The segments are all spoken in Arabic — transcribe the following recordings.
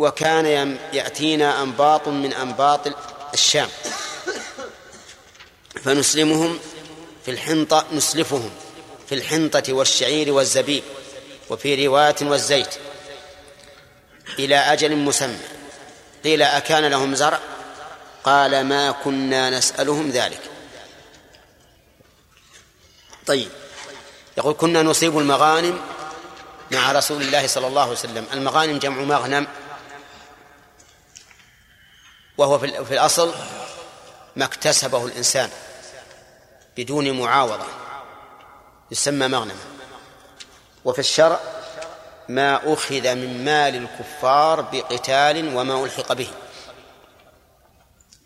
وكان يأتينا أنباط من أنباط الشام. فنسلمهم في الحنطة نسلفهم في الحنطة والشعير والزبيب وفي رواية والزيت إلى أجل مسمى. قيل أكان لهم زرع؟ قال ما كنا نسألهم ذلك. طيب. يقول كنا نصيب المغانم مع رسول الله صلى الله عليه وسلم. المغانم جمع مغنم وهو في الأصل ما اكتسبه الإنسان بدون معاوضة يسمى مغنما. وفي الشرع ما أخذ من مال الكفار بقتال وما ألحق به.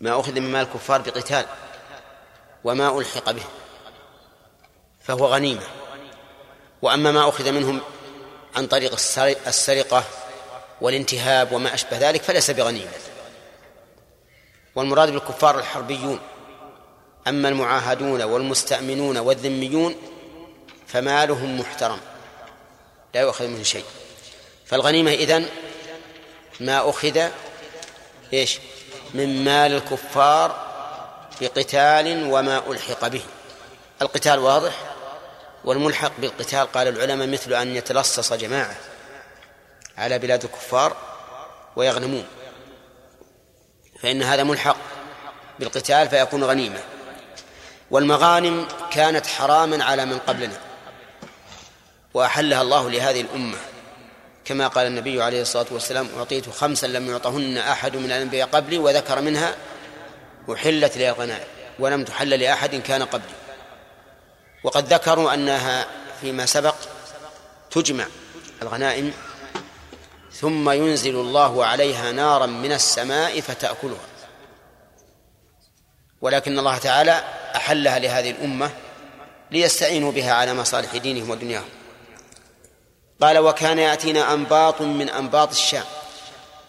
ما أخذ من مال الكفار بقتال وما ألحق به. فهو غنيمة. وأما ما أخذ منهم عن طريق السرقة والانتهاب وما أشبه ذلك فليس بغنيمة. والمراد بالكفار الحربيون. أما المعاهدون والمستأمنون والذميون فمالهم محترم لا يؤخذ منه شيء. فالغنيمة إذن ما أخذ إيش؟ من مال الكفار بقتال وما ألحق به. القتال واضح؟ والملحق بالقتال قال العلماء مثل أن يتلصص جماعة على بلاد الكفار ويغنمون. فإن هذا ملحق بالقتال فيكون غنيمة. والمغانم كانت حراما على من قبلنا وأحلها الله لهذه الأمة. كما قال النبي عليه الصلاة والسلام أعطيت خمسا لم يعطهن أحد من الأنبياء قبلي وذكر منها أحلت لي الغنائم ولم تحل لأحد كان قبلي. وقد ذكروا أنها فيما سبق تجمع الغنائم ثم ينزل الله عليها نارا من السماء فتأكلها. ولكن الله تعالى أحلها لهذه الأمة ليستعينوا بها على مصالح دينهم ودنياهم. قال وكان يأتينا أنباط من أنباط الشام.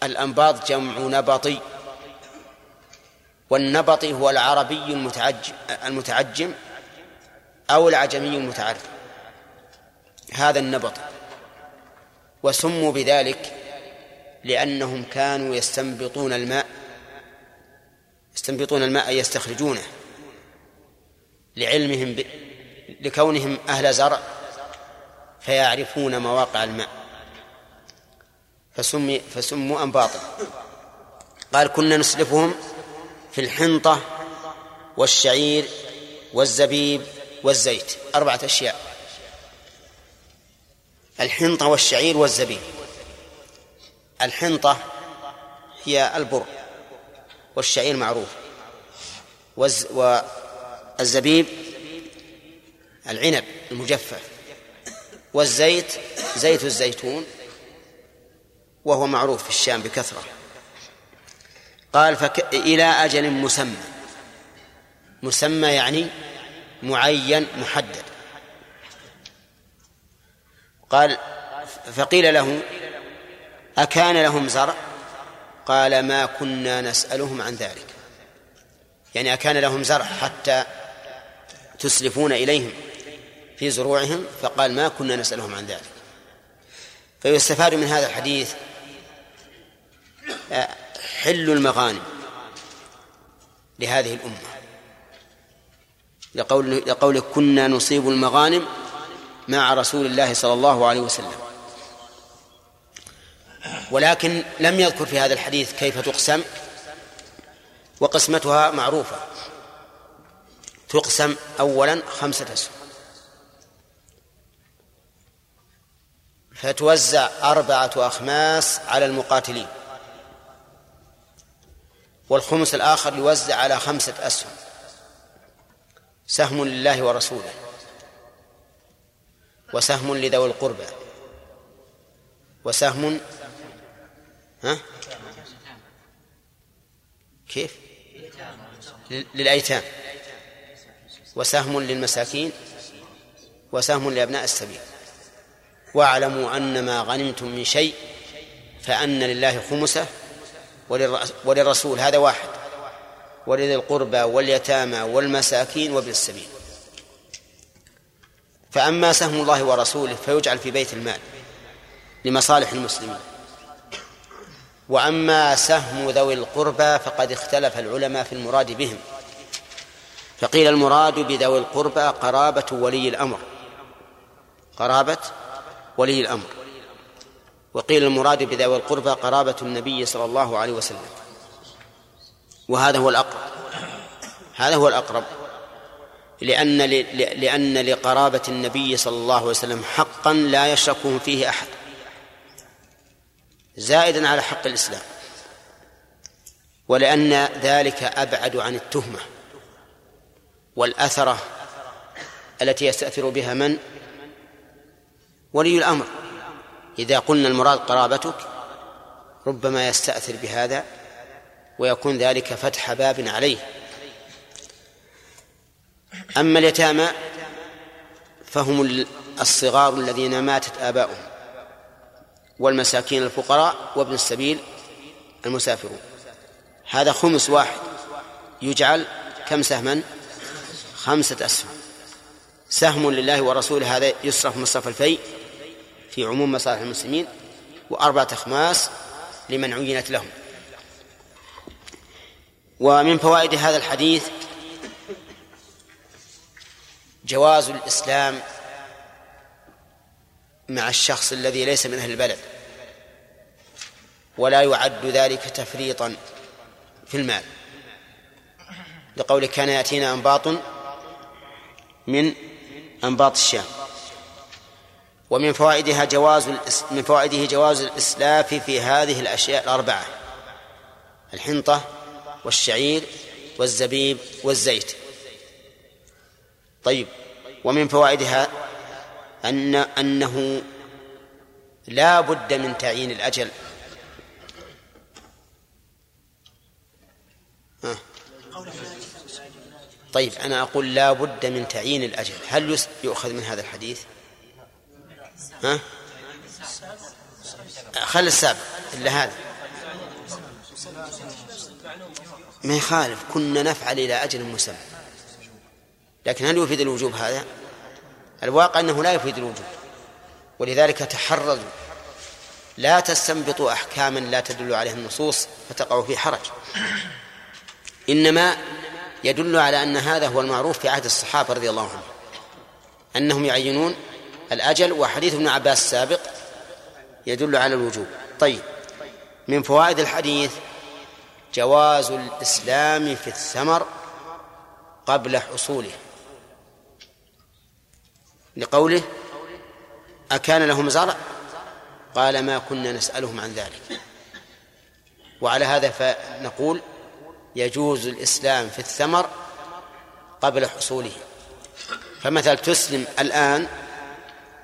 الأنباط جمع نبطي والنبط هو العربي المتعجم, المتعجم أو العجمي المتعرف. هذا النبط. وسموا بذلك لأنهم كانوا يستنبطون الماء يستنبطون الماء يستخرجونه لعلمهم ب... لكونهم أهل زرع فيعرفون مواقع الماء. فسمي فسموا أنباطا قال كنا نسلفهم في الحنطة والشعير والزبيب والزيت. أربعة أشياء. الحنطة والشعير والزبيب. الحنطة هي البر والشعير معروف والزبيب العنب المجفف والزيت زيت الزيتون وهو معروف في الشام بكثرة. قال فك... إلى أجل مسمى. مسمى يعني معين محدد. قال فقيل له أكان لهم زرع؟ قال ما كنا نسألهم عن ذلك. يعني أكان لهم زرع حتى تسلفون إليهم في زروعهم فقال ما كنا نسألهم عن ذلك. فيستفاد من هذا الحديث آه، حل المغانم لهذه الأمة. لقول لقول كنا نصيب المغانم مع رسول الله صلى الله عليه وسلم. ولكن لم يذكر في هذا الحديث كيف تقسم وقسمتها معروفة. تقسم أولا خمسة أسهم فتوزع أربعة أخماس على المقاتلين. والخمس الآخر يوزع على خمسة أسهم سهم لله ورسوله. وسهم لذوي القربى. وسهم ها؟ كيف؟ للأيتام. وسهم للمساكين. وسهم لأبناء السبيل. واعلموا أن ما غنمتم من شيء فأن لله خمسة وللرسول هذا واحد. ولذي القربى واليتامى والمساكين وابن السبيل. فأما سهم الله ورسوله فيجعل في بيت المال لمصالح المسلمين. وأما سهم ذوي القربى فقد اختلف العلماء في المراد بهم. فقيل المراد بذوي القربى قرابة ولي الأمر. قرابة ولي الأمر. وقيل المراد بذوي القربى قرابة النبي صلى الله عليه وسلم. وهذا هو الأقرب. هذا هو الأقرب. لأن لأن لقرابة النبي صلى الله عليه وسلم حقا لا يشركه فيه أحد. زائدا على حق الإسلام. ولأن ذلك أبعد عن التهمة والأثرة التي يستأثر بها من؟ ولي الأمر. إذا قلنا المراد قرابتك ربما يستأثر بهذا ويكون ذلك فتح باب عليه. أما اليتامى فهم الصغار الذين ماتت آباؤهم. والمساكين الفقراء وابن السبيل المسافرون. هذا خمس واحد. يجعل كم سهما؟ خمسة أسهم. سهم لله ورسوله هذا يصرف مصرف الفيء في عموم مصالح المسلمين وأربعة أخماس لمن عينت لهم. ومن فوائد هذا الحديث جواز الإسلام مع الشخص الذي ليس من أهل البلد. ولا يعد ذلك تفريطا في المال. لقول كان يأتينا أنباط من أنباط الشام. ومن فوائدها جواز من فوائده جواز الإسلاف في هذه الأشياء الأربعة الحنطة والشعير والزبيب والزيت. طيب ومن فوائدها أن أنه لا بد من تعيين الأجل. طيب أنا أقول لا بد من تعيين الأجل. هل يؤخذ من هذا الحديث؟ ها؟ خل السابق إلا هذا. ما يخالف كنا نفعل إلى أجل مسمى. لكن هل يفيد الوجوب هذا؟ الواقع أنه لا يفيد الوجوب ولذلك تحرزوا لا تستنبطوا أحكاما لا تدل عليها النصوص فتقعوا في حرج. إنما يدل على أن هذا هو المعروف في عهد الصحابة رضي الله عنهم. أنهم يعينون الأجل وحديث ابن عباس السابق يدل على الوجوب. طيب من فوائد الحديث جواز الإسلام في الثمر قبل حصوله. لقوله أكان لهم زرع؟ قال ما كنا نسألهم عن ذلك. وعلى هذا فنقول يجوز الإسلام في الثمر قبل حصوله. فمثلا تسلم الآن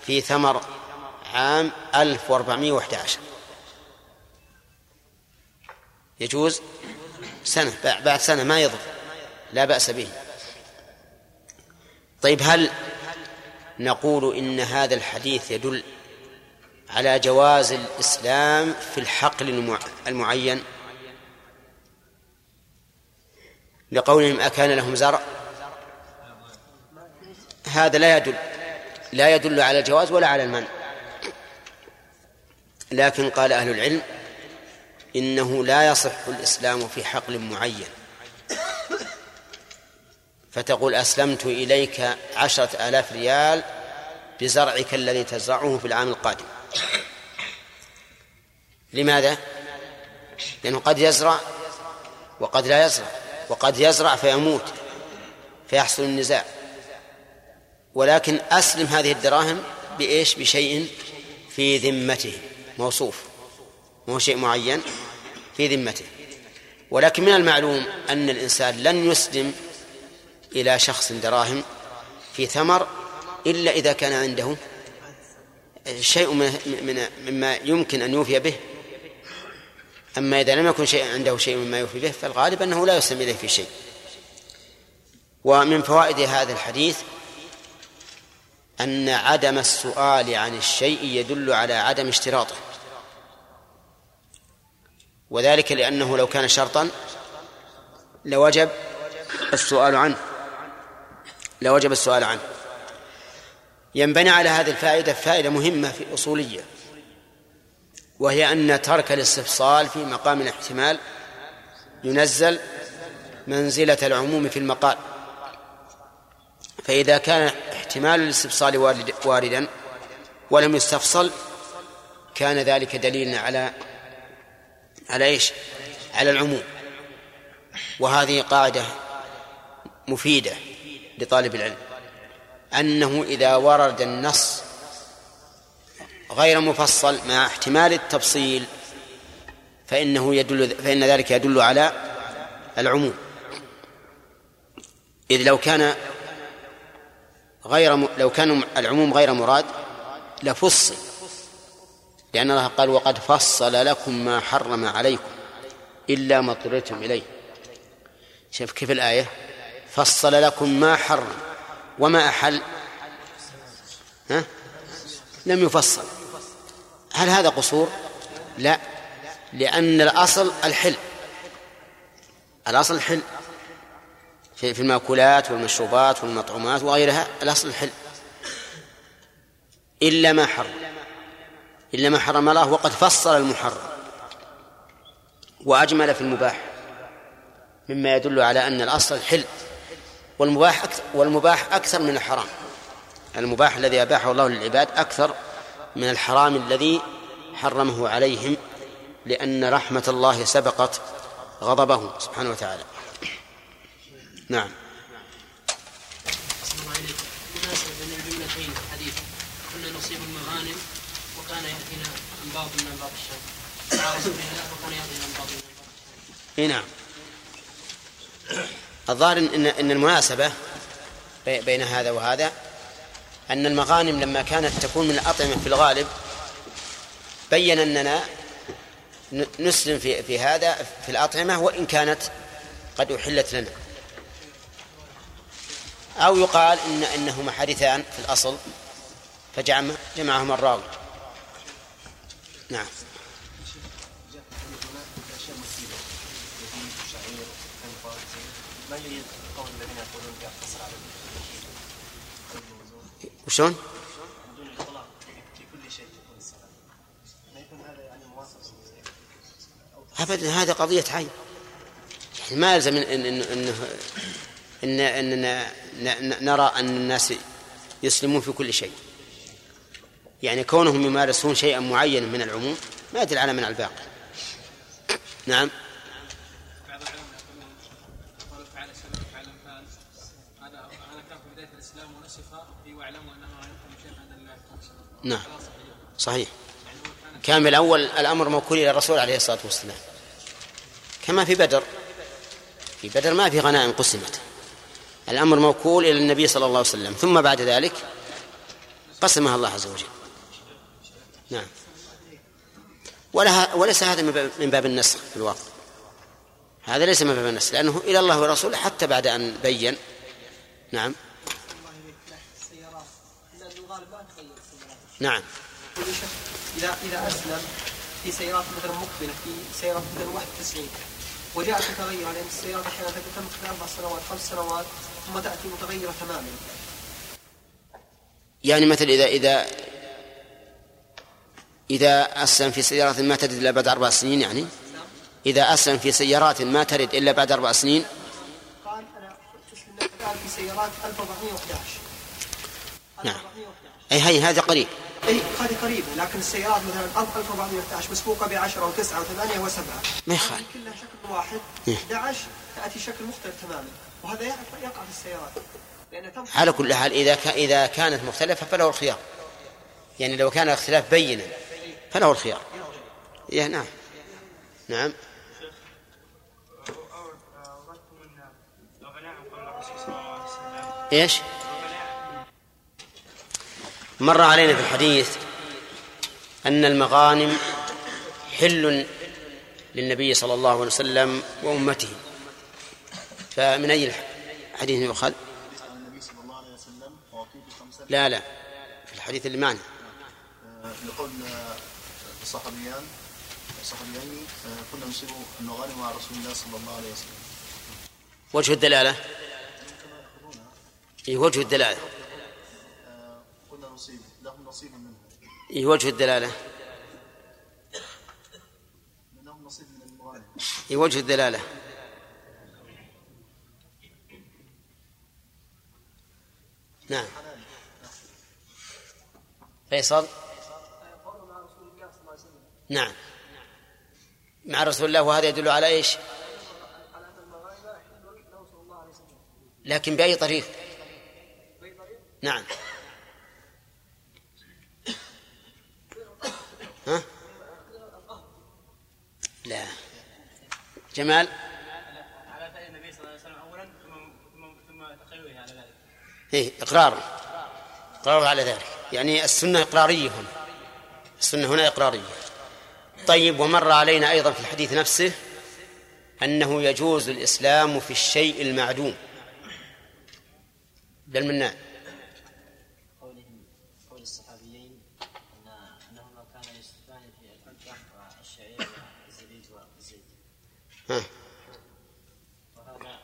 في ثمر عام 1411 يجوز سنة بعد سنة ما يضر لا بأس به. طيب هل نقول إن هذا الحديث يدل على جواز الإسلام في الحقل المعين. لقولهم أكان لهم زرع. هذا لا يدل لا يدل على الجواز ولا على المنع. لكن قال أهل العلم إنه لا يصح الإسلام في حقل معين. فتقول أسلمت إليك عشرة آلاف ريال بزرعك الذي تزرعه في العام القادم. لماذا؟ لأنه قد يزرع وقد لا يزرع وقد يزرع فيموت فيحصل النزاع. ولكن أسلم هذه الدراهم بإيش؟ بشيء في ذمته موصوف. مو شيء معين في ذمته. ولكن من المعلوم أن الإنسان لن يسلم إلى شخص دراهم في ثمر إلا إذا كان عنده شيء من مما يمكن أن يوفي به. أما إذا لم يكن شيء عنده شيء مما يوفي به فالغالب أنه لا يسلم إليه في شيء. ومن فوائد هذا الحديث أن عدم السؤال عن الشيء يدل على عدم اشتراطه. وذلك لأنه لو كان شرطا لوجب السؤال عنه. لوجب السؤال عنه. ينبني على هذه الفائدة فائدة مهمة في أصولية وهي أن ترك الاستفصال في مقام الاحتمال ينزل منزلة العموم في المقال. فإذا كان احتمال الاستفصال واردا ولم يستفصل كان ذلك دليلا على على إيش؟ على العموم. وهذه قاعدة مفيدة. لطالب العلم أنه إذا ورد النص غير مفصل مع احتمال التفصيل فإنه يدل فإن ذلك يدل على العموم. إذ لو كان غير لو كان العموم غير مراد لفصل لأن الله قال وقد فصل لكم ما حرم عليكم إلا ما اضطررتم إليه. شوف كيف الآية؟ فصل لكم ما حرم وما أحل. ها؟ لم يفصل. هل هذا قصور؟ لا. لأن الأصل الحل. الأصل الحل في المأكولات والمشروبات والمطعومات وغيرها الأصل الحل إلا ما حرم إلا ما حرم الله وقد فصل المحرم. وأجمل في المباح. مما يدل على أن الأصل الحل والمباح أكثر والمباح أكثر من الحرام. المباح الذي أباحه الله للعباد أكثر من الحرام الذي حرمه عليهم لأن رحمة الله سبقت غضبه سبحانه وتعالى. نعم. بين الجملتين كنا نصيب المغانم وكان يأتينا أنباط من أنباط الشام وكان يأتينا أنباط من أنباط اي نعم. الظاهر ان ان المناسبة بين هذا وهذا أن المغانم لما كانت تكون من الأطعمة في الغالب بين أننا نسلم في في هذا في الأطعمة وإن كانت قد أحلت لنا. أو يقال ان إنهما حديثان في الأصل فجمعهما الراوي. نعم. ما الذين يقولون على وشلون؟ بدون الاطلاق في كل شيء ما يكون هذا يعني موافق ابدا هذا قضيه عين يعني ما يلزم ان ان ان ان اننا نرى أن الناس يسلمون في كل شيء. يعني كونهم يمارسون شيئا معينا من العموم ما يدل على من الباقي. نعم. نعم. صحيح. كان بالأول الأمر موكول إلى الرسول عليه الصلاة والسلام. كما في بدر. في بدر ما في غنائم قسمت. الأمر موكول إلى النبي صلى الله عليه وسلم. ثم بعد ذلك قسمها الله عز وجل. نعم. ولا وليس هذا من باب النسخ في الواقع. هذا ليس من باب النسخ. لأنه إلى الله ورسوله حتى بعد أن بين. نعم. نعم. إذا إذا أسلم في سيارات مثلا مقبلة في سيارات مثلا 91 وجاءت متغيرة لأن السيارات أحيانا تتم في أربع سنوات خمس سنوات ثم تأتي متغيرة تماما. يعني مثل إذا إذا إذا أسلم في سيارات ما ترد إلا بعد أربع سنين يعني؟ إذا أسلم في سيارات ما ترد إلا بعد أربع سنين؟ قال أنا أسلم في سيارات 1411 نعم. أي هي هذا قريب. اي هذه قريبة لكن السيارات مثلا 1411 مسبوقة ب 10 و9 و8 و7 ما يخالف. كلها شكل واحد 11 تأتي شكل مختلف تماما. وهذا يقع في السيارات على كل حال إذا إذا كانت مختلفة فله الخيار. يعني لو كان الاختلاف بينا فله الخيار. يا نعم. نعم. إيش؟ مر علينا في الحديث أن المغانم حل للنبي صلى الله عليه وسلم وأمته. فمن أي حديث يؤخذ؟ لا لا في الحديث اللي معنا. لقول الصحابيان الصحابيين كنا نصيب المغانم مع رسول الله صلى الله عليه وسلم. وجه الدلالة؟ إيه وجه الدلالة. نصيب لهم نصيب منه. إيه وجه الدلالة. في وجه الدلالة. نعم. فيصل؟ نعم. مع رسول الله وهذا يدل على إيش؟ لكن بأي طريق؟ نعم. ها؟ لا. جمال؟ على فعل النبي صلى الله عليه وسلم اولا ثم تخيله على ذلك إيه إقراره إقراره على ذلك. يعني السنة إقرارية هنا. السنة هنا إقرارية. طيب ومر علينا أيضا في الحديث نفسه أنه يجوز الإسلام في الشيء المعدوم. قولهم قول الصحابيين ان انهما كانا يصرفان في الحنطه والشعير والزبيب والزيت ها. وهذا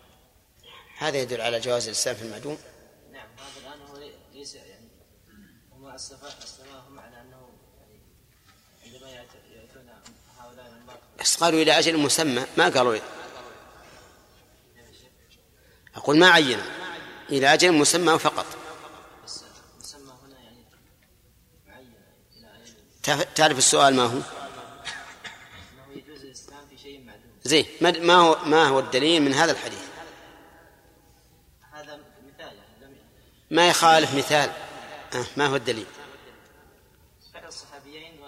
هذا يدل على جواز الإسلام في المعدوم. نعم هذا الآن هو ليس يعني هم على أنه يعني عندما يأت- يأتون هؤلاء بس قالوا إلى أجل مسمى ما قالوا أقول ما عينوا. إلى أجل مسمى فقط. يعني تعرف- السؤال ما هو؟ زين ما هو ما هو الدليل من هذا الحديث هذا مثال يعني لم ما يخالف مثال. آه، ما هو الدليل؟ الصحابيين و...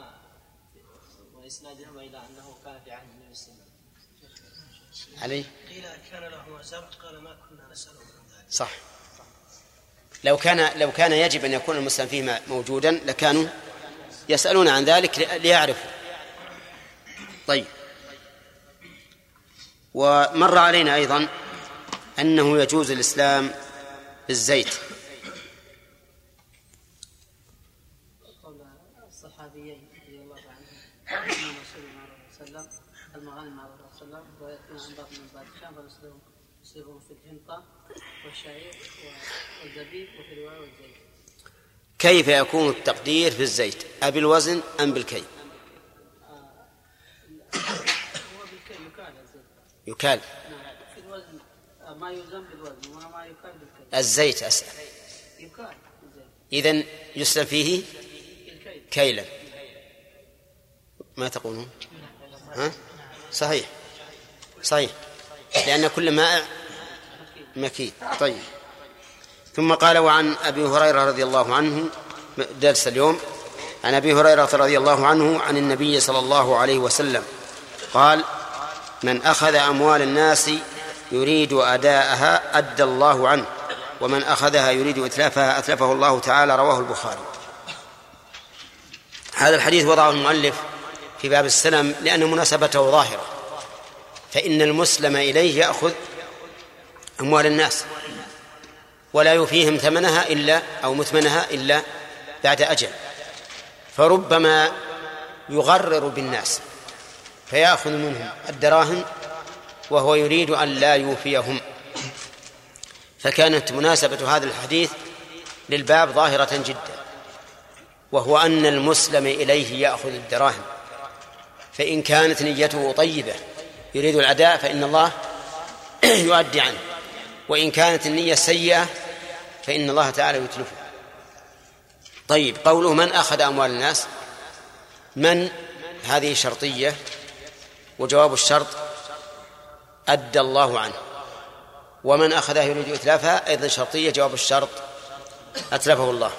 واسنادهما إلى أنه كان في عهد النبي صلى الله عليه قيل كان له زرع قال ما كنا نسأله عن ذلك. صح. لو كان لو كان يجب أن يكون المسلم فيه موجودا لكانوا يسألون عن ذلك ليعرفوا. طيب. ومر علينا أيضا أنه يجوز الإسلام بالزيت قول الصحابيين رضي الله عنهم ان رسول الله صلى الله عليه وسلم المغانم مع كيف يكون التقدير في الزيت؟ أبي الوزن أم بالكي؟ يكال. الزيت أسأل. إذن يسلم فيه كيلا. ما تقولون؟ ها؟ صحيح. صحيح. لأن كل مائع مكيد. طيب. ثم قال وعن أبي هريرة رضي الله عنه درس اليوم. عن أبي هريرة رضي الله عنه عن النبي صلى الله عليه وسلم. قال من أخذ أموال الناس يريد أداءها أدى الله عنه ومن أخذها يريد إتلافها أتلفه الله تعالى رواه البخاري. هذا الحديث وضعه المؤلف في باب السلم لأن مناسبته ظاهرة. فإن المسلم إليه يأخذ أموال الناس ولا يوفيهم ثمنها إلا أو مثمنها إلا بعد أجل. فربما يغرر بالناس فيأخذ منهم الدراهم وهو يريد أن لا يوفيهم. فكانت مناسبة هذا الحديث للباب ظاهرة جدا وهو أن المسلم إليه يأخذ الدراهم فإن كانت نيته طيبة يريد الأداء فإن الله يؤدي عنه. وإن كانت النية سيئة فإن الله تعالى يتلفه. طيب قوله من أخذ أموال الناس؟ من؟ هذه شرطية. وجواب الشرط أدى الله عنه. ومن أخذها يريد إتلافها أيضا شرطية جواب الشرط أتلفه الله.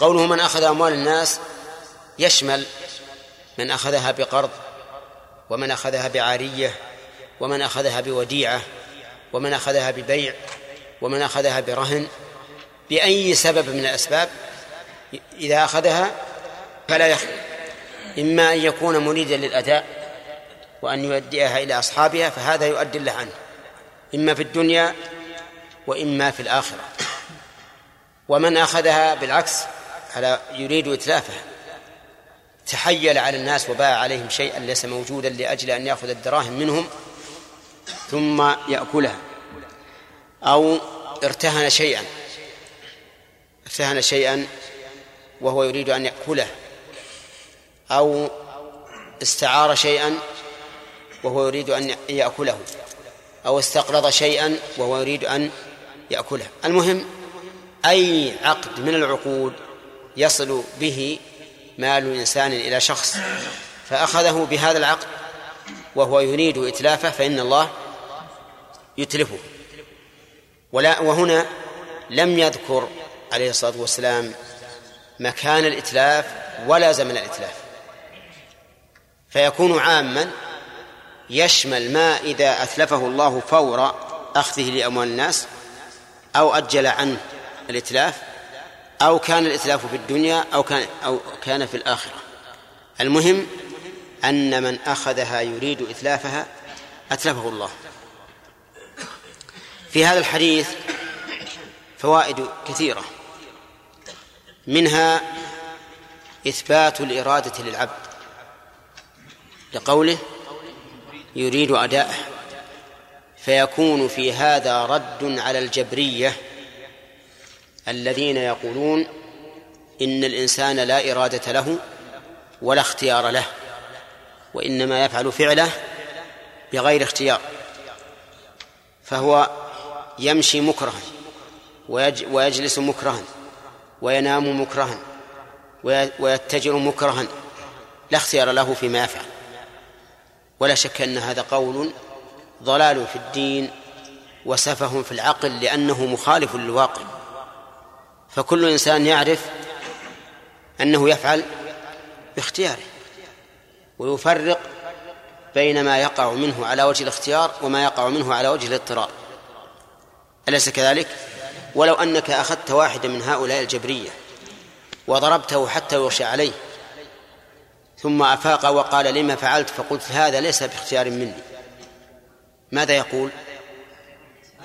قوله من أخذ أموال الناس يشمل من أخذها بقرض ومن أخذها بعارية ومن أخذها بوديعة ومن أخذها ببيع ومن أخذها برهن بأي سبب من الأسباب إذا أخذها فلا يخلو إما أن يكون مريدا للأداء وأن يؤديها إلى أصحابها فهذا يؤدي الله عنه إما في الدنيا وإما في الآخرة. ومن أخذها بالعكس على يريد إتلافها. تحيل على الناس وباع عليهم شيئا ليس موجودا لأجل أن يأخذ الدراهم منهم ثم يأكلها. أو ارتهن شيئا. ارتهن شيئا وهو يريد أن يأكله. أو استعار شيئا وهو يريد أن يأكله. أو استقرض شيئا وهو يريد أن يأكله. المهم أي عقد من العقود يصل به مال إنسان إلى شخص فأخذه بهذا العقد وهو يريد إتلافه فإن الله يتلفه. ولا وهنا لم يذكر عليه الصلاة والسلام مكان الإتلاف ولا زمن الإتلاف. فيكون عاما يشمل ما إذا أتلفه الله فور أخذه لأموال الناس أو أجل عنه الإتلاف أو كان الإتلاف في الدنيا أو كان أو كان في الآخرة. المهم أن من أخذها يريد إتلافها أتلفه الله. في هذا الحديث فوائد كثيرة. منها إثبات الإرادة للعبد لقوله يريد أداءه. فيكون في هذا رد على الجبرية الذين يقولون إن الإنسان لا إرادة له ولا اختيار له وإنما يفعل فعله بغير اختيار فهو يمشي مكرها ويجلس مكرها وينام مكرها ويتجر مكرها لا اختيار له فيما يفعل. ولا شك أن هذا قول ضلال في الدين وسفه في العقل لأنه مخالف للواقع. فكل إنسان يعرف أنه يفعل باختياره ويفرق بين ما يقع منه على وجه الاختيار وما يقع منه على وجه الاضطرار. أليس كذلك؟ ولو أنك أخذت واحدا من هؤلاء الجبرية وضربته حتى يغشى عليه ثم أفاق وقال لما فعلت؟ فقلت هذا ليس باختيار مني. ماذا يقول؟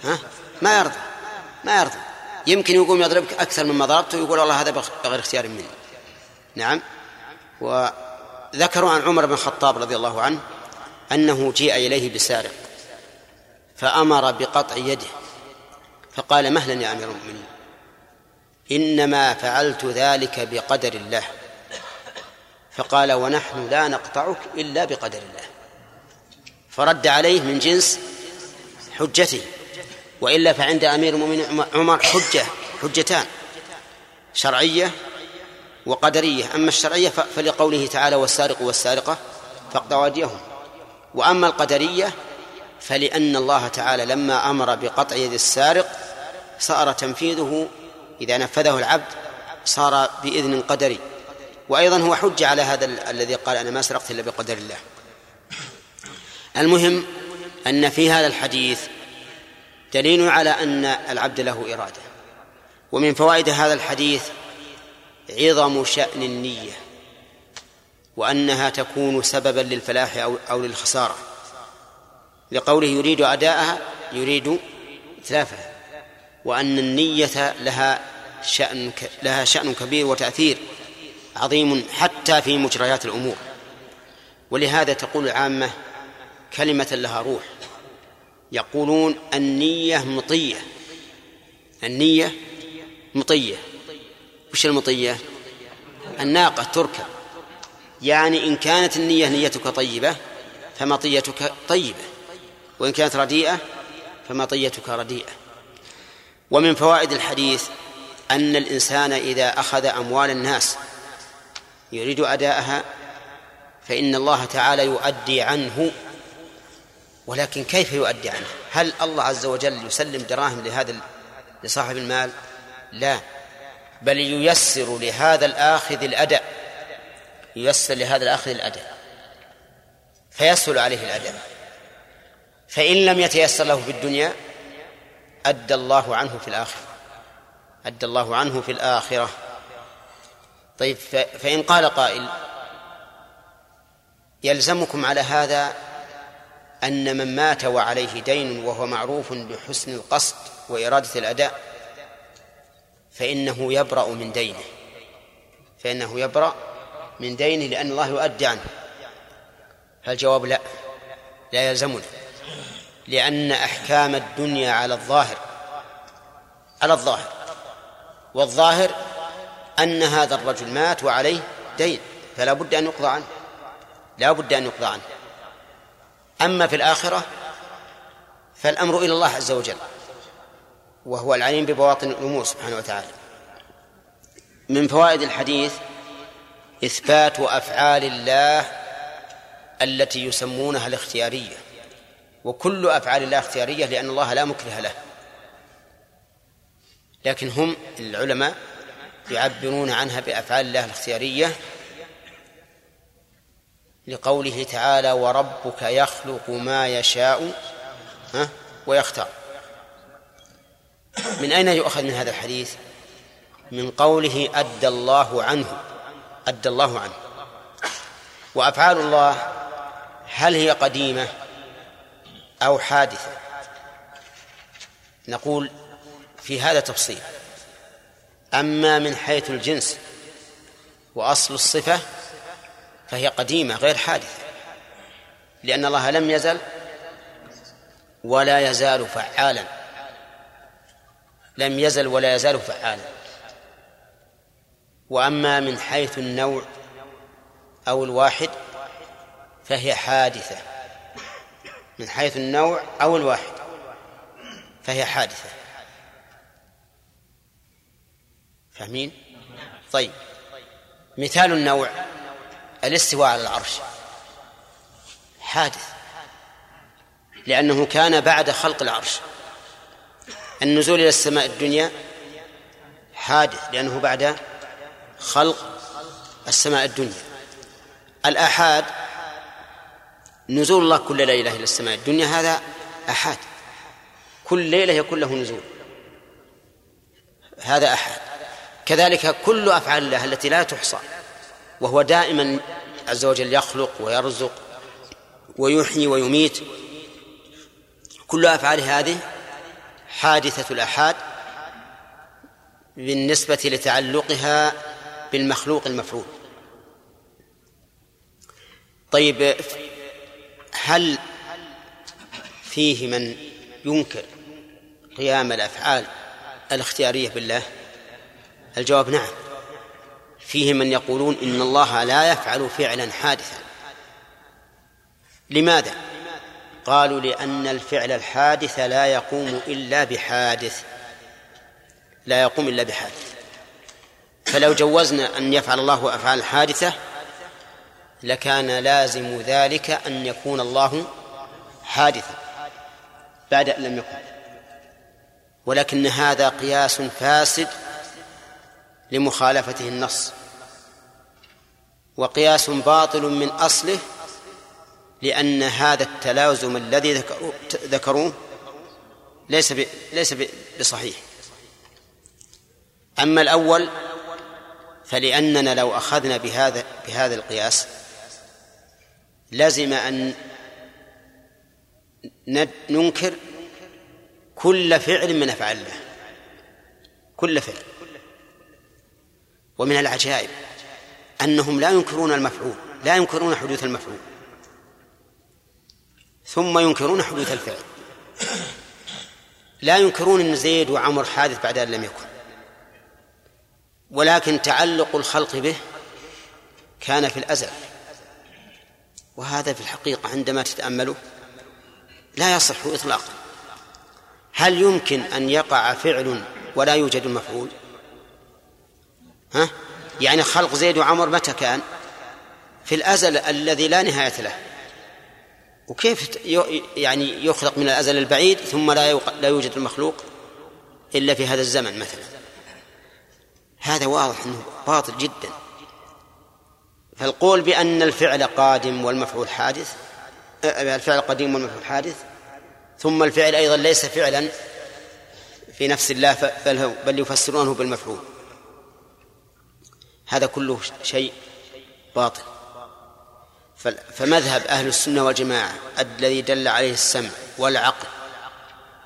ها؟ ما يرضى. ما يرضى. يمكن يقوم يضربك أكثر مما ضربته ويقول الله هذا بغير اختيار مني. نعم. وذكروا عن عمر بن الخطاب رضي الله عنه أنه جيء إليه بسارق فأمر بقطع يده فقال مهلا يا أمير المؤمنين إنما فعلت ذلك بقدر الله. فقال ونحن لا نقطعك إلا بقدر الله. فرد عليه من جنس حجته. وإلا فعند أمير المؤمنين عمر حجة حجتان شرعية وقدرية. أما الشرعية فلقوله تعالى والسارق والسارقة فاقطعوا أيديهم. وأما القدرية فلأن الله تعالى لما أمر بقطع يد السارق صار تنفيذه إذا نفذه العبد صار بإذن قدري. وأيضا هو حجة على هذا الذي قال أنا ما سرقت إلا بقدر الله. المهم أن في هذا الحديث دليل على أن العبد له إرادة. ومن فوائد هذا الحديث عظم شأن النية وأنها تكون سببا للفلاح أو أو للخسارة. لقوله يريد أداءها يريد إتلافها. وأن النية لها شأن لها شأن كبير وتأثير عظيم حتى في مجريات الأمور. ولهذا تقول العامة كلمة لها روح. يقولون النية مطية. النية مطية. وش المطية؟ الناقة تركب يعني إن كانت النية نيتك طيبة فمطيتك طيبة. وإن كانت رديئة فمطيتك رديئة. ومن فوائد الحديث أن الإنسان إذا أخذ أموال الناس يريد أداءها فإن الله تعالى يؤدي عنه ولكن كيف يؤدي عنه؟ هل الله عز وجل يسلم دراهم لهذا لصاحب المال؟ لا. بل ييسر لهذا الآخذ الأداء. ييسر لهذا الآخذ الأداء. فيسهل عليه الأداء. فإن لم يتيسر له في الدنيا أدى الله عنه في الآخرة. أدى الله عنه في الآخرة. طيب فإن قال قائل يلزمكم على هذا أن من مات وعليه دين وهو معروف بحسن القصد وإرادة الأداء فإنه يبرأ من دينه. فإنه يبرأ من دينه لأن الله يؤدي عنه. فالجواب لا؟ لا يلزمنا. لأن أحكام الدنيا على الظاهر على الظاهر. والظاهر أن هذا الرجل مات وعليه دين فلا بد أن يقضى عنه. لا بد أن يقضى عنه. أما في الآخرة فالأمر إلى الله عز وجل وهو العليم ببواطن الأمور سبحانه وتعالى. من فوائد الحديث إثبات أفعال الله التي يسمونها الاختيارية وكل أفعال الله اختيارية لأن الله لا مكره له. لكن هم العلماء يعبرون عنها بأفعال الله الاختيارية لقوله تعالى وربك يخلق ما يشاء ويختار. من أين يؤخذ من هذا الحديث؟ من قوله أدى الله عنه أدى الله عنه. وأفعال الله هل هي قديمة أو حادثة؟ نقول في هذا تفصيل. أما من حيث الجنس وأصل الصفة فهي قديمة غير حادثة. لأن الله لم يزل ولا يزال فعالا. لم يزل ولا يزال فعالا. وأما من حيث النوع أو الواحد فهي حادثة. من حيث النوع أو الواحد فهي حادثة. فاهمين؟ طيب. مثال النوع. الاستواء على العرش. حادث. لأنه كان بعد خلق العرش. النزول إلى السماء الدنيا حادث لأنه بعد خلق السماء الدنيا. الآحاد نزول الله كل ليلة إلى السماء الدنيا هذا أحاد. كل ليلة يكون له نزول. هذا أحد كذلك كل أفعال الله التي لا تحصى. وهو دائما عز وجل يخلق ويرزق ويحيي ويميت. كل أفعال هذه حادثة الآحاد بالنسبة لتعلقها بالمخلوق المفعول. طيب هل فيه من ينكر قيام الأفعال الاختيارية بالله؟ الجواب نعم. فيه من يقولون إن الله لا يفعل فعلا حادثا. لماذا؟ قالوا لأن الفعل الحادث لا يقوم إلا بحادث. لا يقوم إلا بحادث. فلو جوزنا أن يفعل الله أفعال حادثة لكان لازم ذلك أن يكون الله حادثا بعد أن لم يكن. ولكن هذا قياس فاسد لمخالفته النص. وقياس باطل من أصله لأن هذا التلازم الذي ذكروه ليس ليس بصحيح. أما الأول فلأننا لو أخذنا بهذا بهذا القياس لزم أن ننكر كل فعل من أفعال الله كل فعل. ومن العجائب أنهم لا ينكرون المفعول لا ينكرون حدوث المفعول. ثم ينكرون حدوث الفعل. لا ينكرون أن زيد وعمر حادث بعد أن لم يكن. ولكن تعلق الخلق به كان في الأزل. وهذا في الحقيقة عندما تتأمله لا يصح إطلاقا. هل يمكن أن يقع فعل ولا يوجد المفعول ها؟ يعني خلق زيد وعمر متى كان؟ في الأزل الذي لا نهاية له. وكيف يعني يخلق من الأزل البعيد ثم لا لا يوجد المخلوق إلا في هذا الزمن مثلا. هذا واضح أنه باطل جدا. فالقول بأن الفعل قادم والمفعول حادث الفعل قديم والمفعول حادث ثم الفعل أيضا ليس فعلا في نفس الله بل, بل يفسرونه بالمفعول. هذا كله شيء باطل فمذهب أهل السنة والجماعة الذي دل عليه السمع والعقل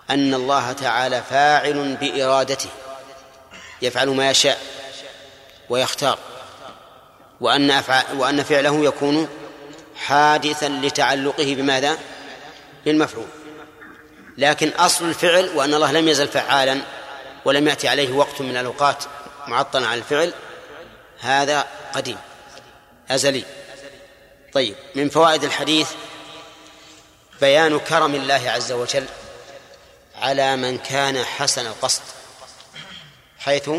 أن الله تعالى فاعل بإرادته يفعل ما يشاء ويختار وأن أفعال وأن فعله يكون حادثا لتعلقه بماذا؟ بالمفعول لكن أصل الفعل وأن الله لم يزل فعالا ولم يأتي عليه وقت من الأوقات معطلا عن الفعل هذا قديم أزلي. طيب من فوائد الحديث بيان كرم الله عز وجل على من كان حسن القصد حيث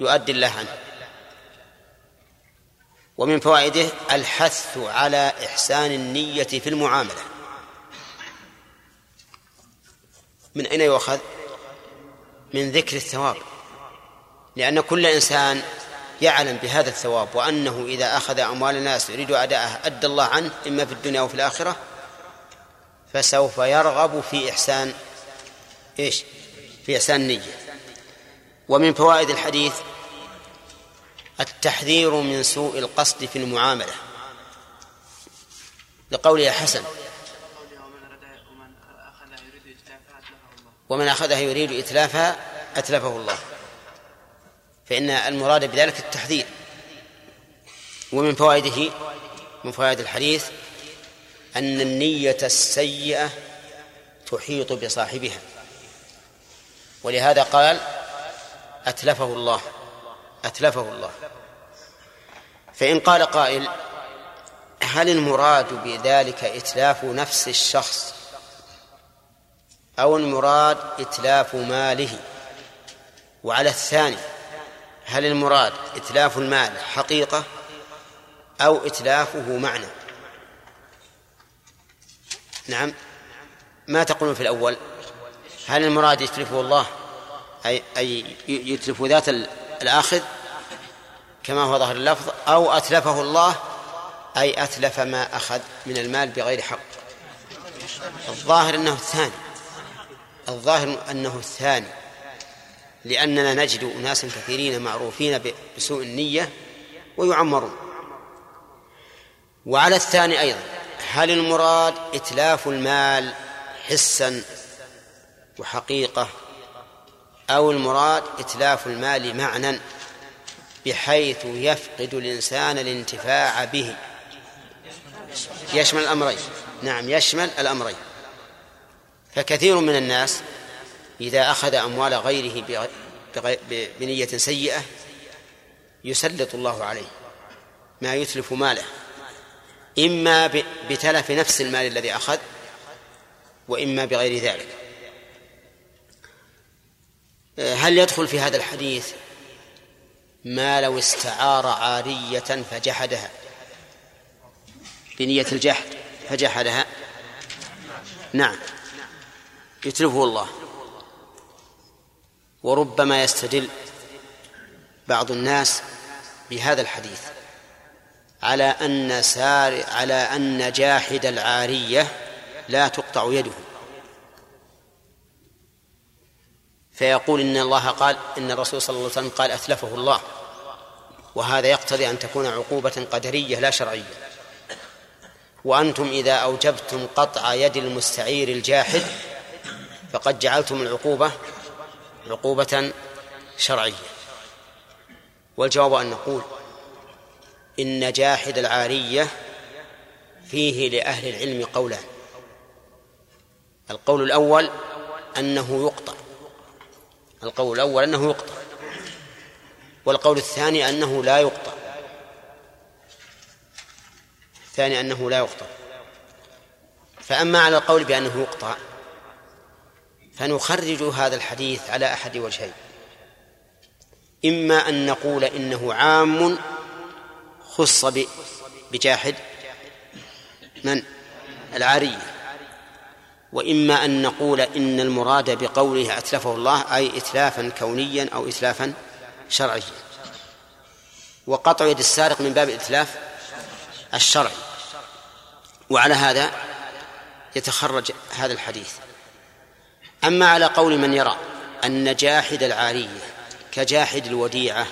يؤدي الله عنه. ومن فوائده الحث على إحسان النية في المعاملة. من أين يؤخذ؟ من ذكر الثواب. لأن كل إنسان يعلم بهذا الثواب وأنه إذا أخذ أموال الناس يريد أداءها أدى الله عنه إما في الدنيا وفي الآخرة فسوف يرغب في إحسان إيش؟ في إحسان النية ومن فوائد الحديث التحذير من سوء القصد في المعاملة. لقوله حسن ومن أخذها يريد إتلافها أتلفه الله. فإن المراد بذلك التحذير. ومن فوائده من فوائد الحديث أن النية السيئة تحيط بصاحبها. ولهذا قال أتلفه الله أتلفه الله. فإن قال قائل هل المراد بذلك إتلاف نفس الشخص أو المراد إتلاف ماله؟ وعلى الثاني هل المراد إتلاف المال حقيقة أو إتلافه معنى؟ نعم. ما تقولون في الأول؟ هل المراد يتلفه الله؟ أي, أي يتلف ذات الآخذ كما هو ظاهر اللفظ أو أتلفه الله أي أتلف ما أخذ من المال بغير حق. الظاهر أنه الثاني. الظاهر أنه الثاني. لأننا نجد أناسا كثيرين معروفين بسوء النية ويعمرون وعلى الثاني أيضا هل المراد إتلاف المال حسا وحقيقة أو المراد إتلاف المال معنى بحيث يفقد الإنسان الانتفاع به؟ يشمل الأمرين. نعم يشمل الأمرين. فكثير من الناس إذا أخذ أموال غيره بنية سيئة يسلط الله عليه ما يتلف ماله إما بتلف نفس المال الذي أخذ وإما بغير ذلك. هل يدخل في هذا الحديث ما لو استعار عارية فجحدها؟ بنية الجحد فجحدها؟ نعم. يتلفه الله. وربما يستدل بعض الناس بهذا الحديث على أن سار على أن جاحد العارية لا تقطع يده. فيقول إن الله قال إن الرسول صلى الله عليه وسلم قال أتلفه الله. وهذا يقتضي أن تكون عقوبة قدرية لا شرعية. وأنتم إذا أوجبتم قطع يد المستعير الجاحد فقد جعلتم العقوبة عقوبة شرعية. والجواب أن نقول إن جاحد العارية فيه لأهل العلم قولان. القول الأول أنه يقطع. القول الأول أنه يقطع. والقول الثاني أنه لا يقطع. الثاني أنه لا يقطع. فأما على القول بأنه يقطع فنخرج هذا الحديث على أحد وجهين. إما أن نقول إنه عام خص بجاحد من؟ العارية وإما أن نقول إن المراد بقوله أتلفه الله أي إتلافا كونيا أو إتلافا شرعيا. وقطع يد السارق من باب الإتلاف الشرعي. وعلى هذا يتخرج هذا الحديث. أما على قول من يرى أن جاحد العارية كجاحد الوديعة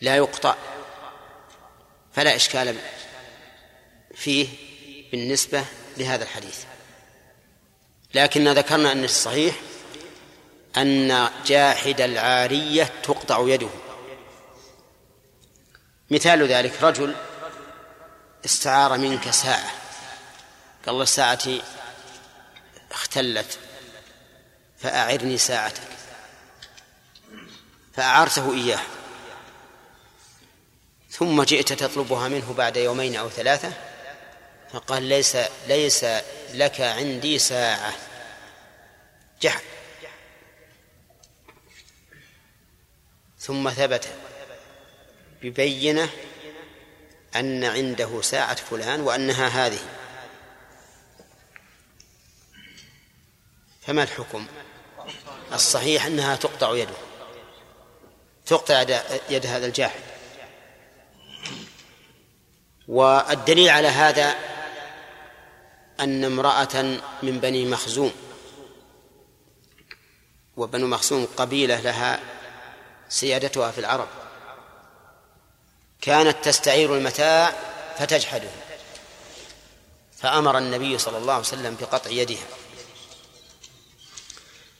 لا يقطع فلا إشكال فيه بالنسبة لهذا الحديث. لكن ذكرنا أن الصحيح أن جاحد العارية تقطع يده. مثال ذلك رجل استعار منك ساعة قال الله ساعتي اختلت فأعرني ساعتك. فأعرته إياه. ثم جئت تطلبها منه بعد يومين أو ثلاثة فقال ليس ليس لك عندي ساعة. جحد ثم ثبت ببينة أن عنده ساعة فلان وأنها هذه. فما الحكم؟ الصحيح أنها تقطع يده. تقطع يد هذا الجاحد. والدليل على هذا أن امرأة من بني مخزوم وبنو مخزوم قبيلة لها سيادتها في العرب كانت تستعير المتاع فتجحده. فأمر النبي صلى الله عليه وسلم بقطع يدها.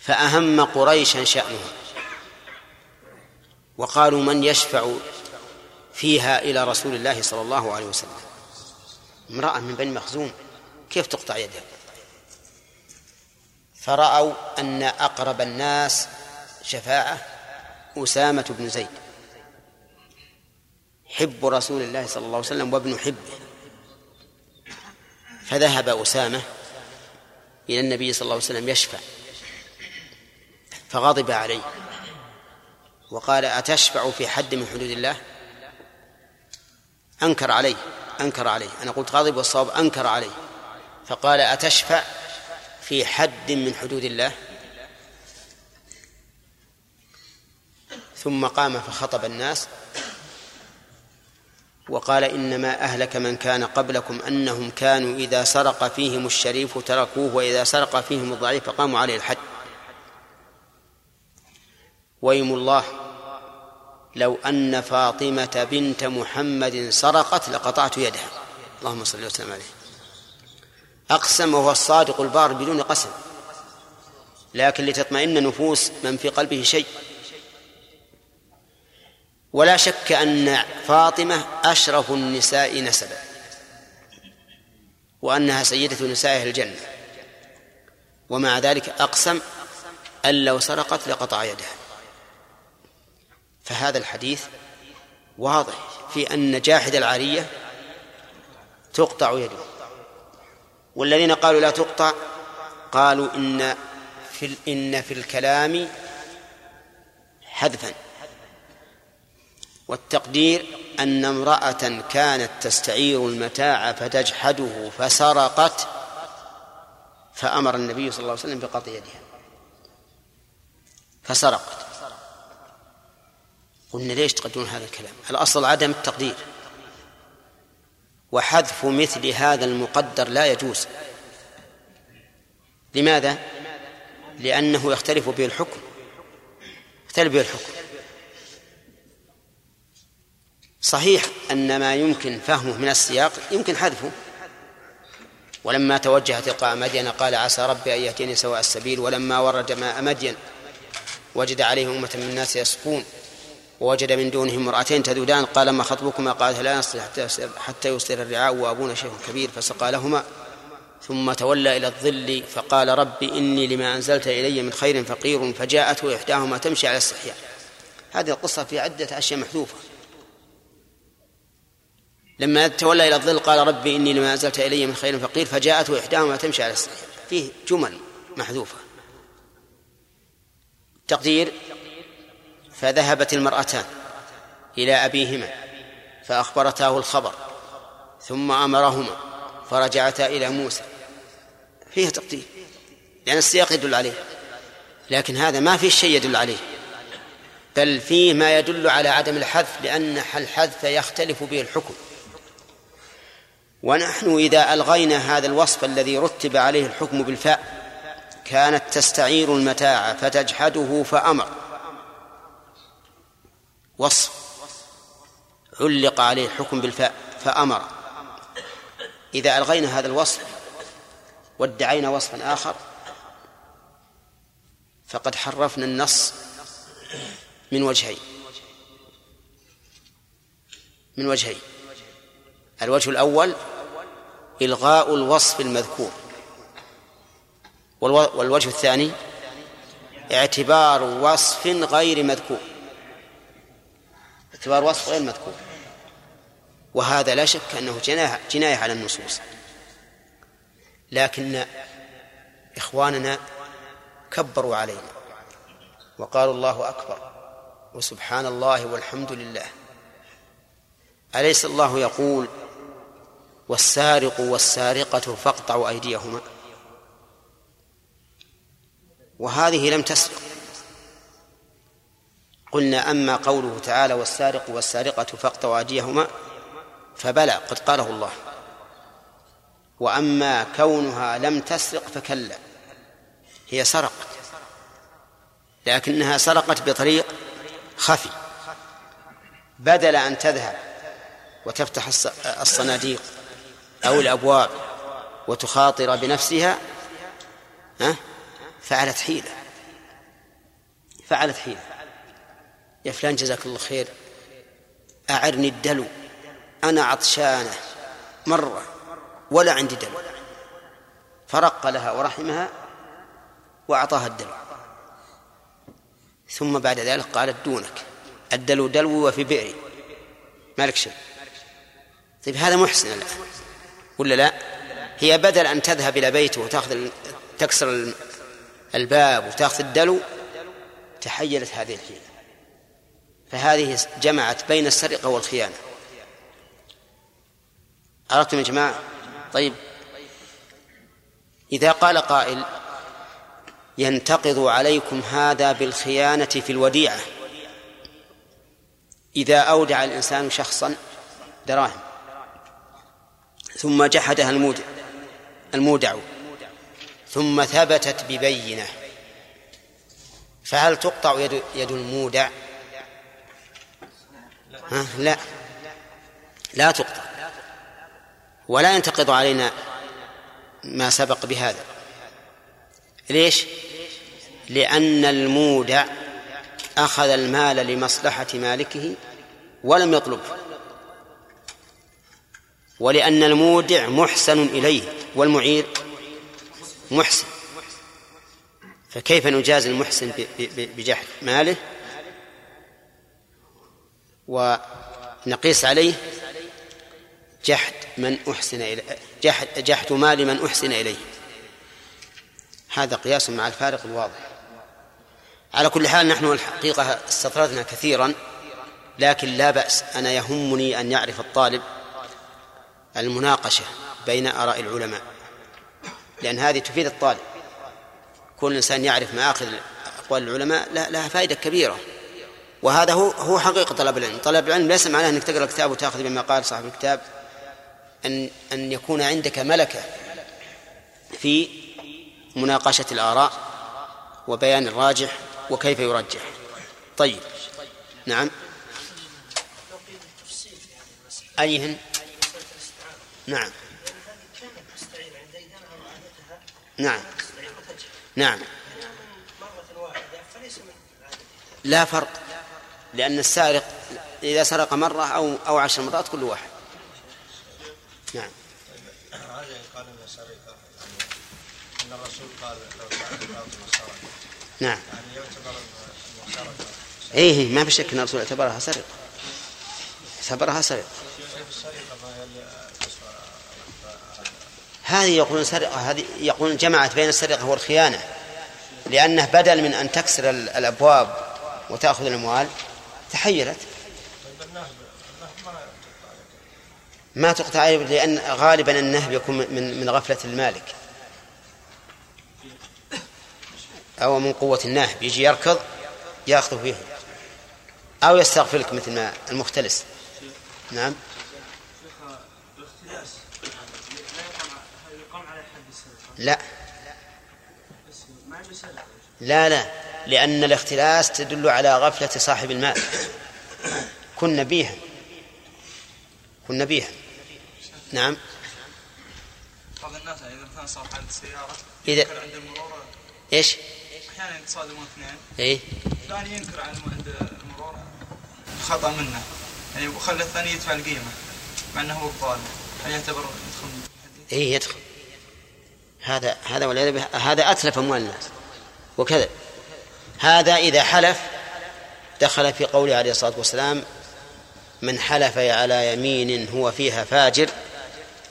فأهم قريشا شأنها وقالوا من يشفع فيها إلى رسول الله صلى الله عليه وسلم؟ امرأة من بني مخزوم. كيف تقطع يدها؟ فرأوا أن أقرب الناس شفاعة أسامة بن زيد. حب رسول الله صلى الله عليه وسلم وابن حبه. فذهب أسامة إلى النبي صلى الله عليه وسلم يشفع. فغضب عليه. وقال أتشفع في حد من حدود الله؟ أنكر عليه أنكر عليه. أنا قلت غضب والصواب أنكر عليه. فقال أتشفع في حد من حدود الله؟ ثم قام فخطب الناس. وقال إنما أهلك من كان قبلكم أنهم كانوا إذا سرق فيهم الشريف تركوه وإذا سرق فيهم الضعيف فقاموا عليه الحد. ويم الله. لو أن فاطمة بنت محمد سرقت لقطعت يدها. اللهم صل وسلم عليه. أقسم وهو الصادق البار بدون قسم. لكن لتطمئن نفوس من في قلبه شيء. ولا شك أن فاطمة أشرف النساء نسبا. وأنها سيدة نساء الجنة. ومع ذلك أقسم أن لو سرقت لقطع يدها. فهذا الحديث واضح في أن جاحد العارية تقطع يده. والذين قالوا لا تقطع قالوا إن في إن في الكلام حذفا. والتقدير أن امرأة كانت تستعير المتاع فتجحده فسرقت فأمر النبي صلى الله عليه وسلم بقطع يدها. فسرقت. قلنا ليش تقدرون هذا الكلام؟ الأصل عدم التقدير. وحذف مثل هذا المقدر لا يجوز. لماذا؟ لأنه يختلف به الحكم. يختلف به الحكم. صحيح أن ما يمكن فهمه من السياق يمكن حذفه. ولما توجه تلقاء مدين قال عسى ربي أن يأتيني سواء السبيل ولما ورد ماء مدين وجد عليه أمة من الناس يسقون. ووجد من دونهم امرأتين تذودان قال ما خطبكما؟ قالت لا نصلح حتى حتى يصدر الرعاء وأبونا شيخ كبير. فسقى لهما. ثم تولى إلى الظل فقال رب إني لما أنزلت إلي من خير فقير فجاءته إحداهما تمشي على استحياء هذه القصة في عدة أشياء محذوفة. لما تولى إلى الظل قال ربي إني لما أنزلت إلي من خير فقير فجاءته إحداهما تمشي على استحياء فيه جمل محذوفة. تقدير فذهبت المرأتان إلى أبيهما فأخبرتاه الخبر ثم أمرهما فرجعتا إلى موسى. فيها تقدير لأن السياق يدل عليه لكن هذا ما في شيء يدل عليه. بل فيه ما يدل على عدم الحذف لأن الحذف يختلف به الحكم. ونحن إذا ألغينا هذا الوصف الذي رتب عليه الحكم بالفاء كانت تستعير المتاع فتجحده فأمر. وصف علق عليه الحكم بالفاء فأمر. إذا ألغينا هذا الوصف وادعينا وصفا آخر فقد حرفنا النص من وجهين. من وجهين. الوجه الأول إلغاء الوصف المذكور والوجه الثاني اعتبار وصف غير مذكور. اعتبار وصف غير مذكور. وهذا لا شك أنه جناية, على النصوص. لكن إخواننا كبروا علينا وقالوا الله أكبر وسبحان الله والحمد لله. أليس الله يقول والسارق والسارقة فاقطعوا أيديهما؟ وهذه لم تسرق قلنا أما قوله تعالى والسارق والسارقة فاقطعوا أيديهما فبلى قد قاله الله. وأما كونها لم تسرق فكلا هي سرقت لكنها سرقت بطريق خفي بدل أن تذهب وتفتح الصناديق أو الأبواب وتخاطر بنفسها ها؟ فعلت حيلة فعلت حيلة. يا فلان جزاك الله خير. أعرني الدلو. أنا عطشانة. مرة. ولا عندي دلو. فرق لها ورحمها وأعطاها الدلو. ثم بعد ذلك قالت دونك. الدلو دلو وفي بئري. مالك شيء؟ طيب هذا محسن الآن. ولا لا؟ هي بدل أن تذهب إلى بيته وتأخذ تكسر الباب وتأخذ الدلو تحيلت هذه الحيلة. فهذه جمعت بين السرقة والخيانة. عرفتم يا جماعة؟ طيب. إذا قال قائل ينتقض عليكم هذا بالخيانة في الوديعة. إذا أودع الإنسان شخصا دراهم. ثم جحدها المودع المودع. ثم ثبتت ببينة. فهل تقطع يد, يد المودع؟ ها؟ لا. لا تقطع. ولا ينتقض علينا ما سبق بهذا. ليش؟ لأن المودع أخذ المال لمصلحة مالكه ولم يطلبه ولأن المودع محسن إليه والمعير محسن. فكيف نجاز المحسن بجحد ماله؟ ونقيس عليه جحد من أحسن إليه جحد, جحد مال من أحسن إليه. هذا قياس مع الفارق الواضح. على كل حال نحن الحقيقة استطردنا كثيرا لكن لا بأس أنا يهمني أن يعرف الطالب المناقشة بين آراء العلماء لأن هذه تفيد الطالب. كل إنسان يعرف مآخذ أقوال العلماء لها فائدة كبيرة. وهذا هو هو حقيقة طلب العلم، طلب العلم ليس معناه أنك تقرأ الكتاب وتأخذ بما قال صاحب الكتاب أن أن يكون عندك ملكة في مناقشة الآراء وبيان الراجح وكيف يرجح. طيب. نعم. أيهن؟ نعم. نعم. نعم. لا فرق. لأن السارق إذا سرق مرة أو أو عشر مرات كل واحد. نعم. هذا سرقه ان الرسول قال لو نعم. يعني يعتبر المسرقه إيه ما في شك أن الرسول اعتبرها سرقة. اعتبرها سرقة. هذه يقولون سرقة هذه يقولون جمعت بين السرقة والخيانة لأنه بدل من أن تكسر ال- الأبواب وتأخذ الأموال تحيلت ما تقطع لأن غالبا النهب يكون من من غفلة المالك. أو من قوة النهب. يجي يركض يأخذ فيه أو يستغفر لك مثل ما المختلس. نعم. لا. لا لا. لأن الاختلاس تدل على غفلة صاحب المال. كن نبيها. كن نبيها. نعم. بعض الناس إذا مثلا صار حادث سياره إذا عند المرور إيش؟ أحيانا يتصادمون اثنين. إيه. الثاني ينكر عن عند المرور خطأ منه. يعني وخلى الثاني يدفع القيمة. مع إنه هو الظالم. هل يعتبر يدخل؟ إيه يدخل. هذا هذا والعياذ هذا أتلف أموال الناس وكذا. هذا إذا حلف دخل في قوله عليه الصلاة والسلام من حلف على يمين هو فيها فاجر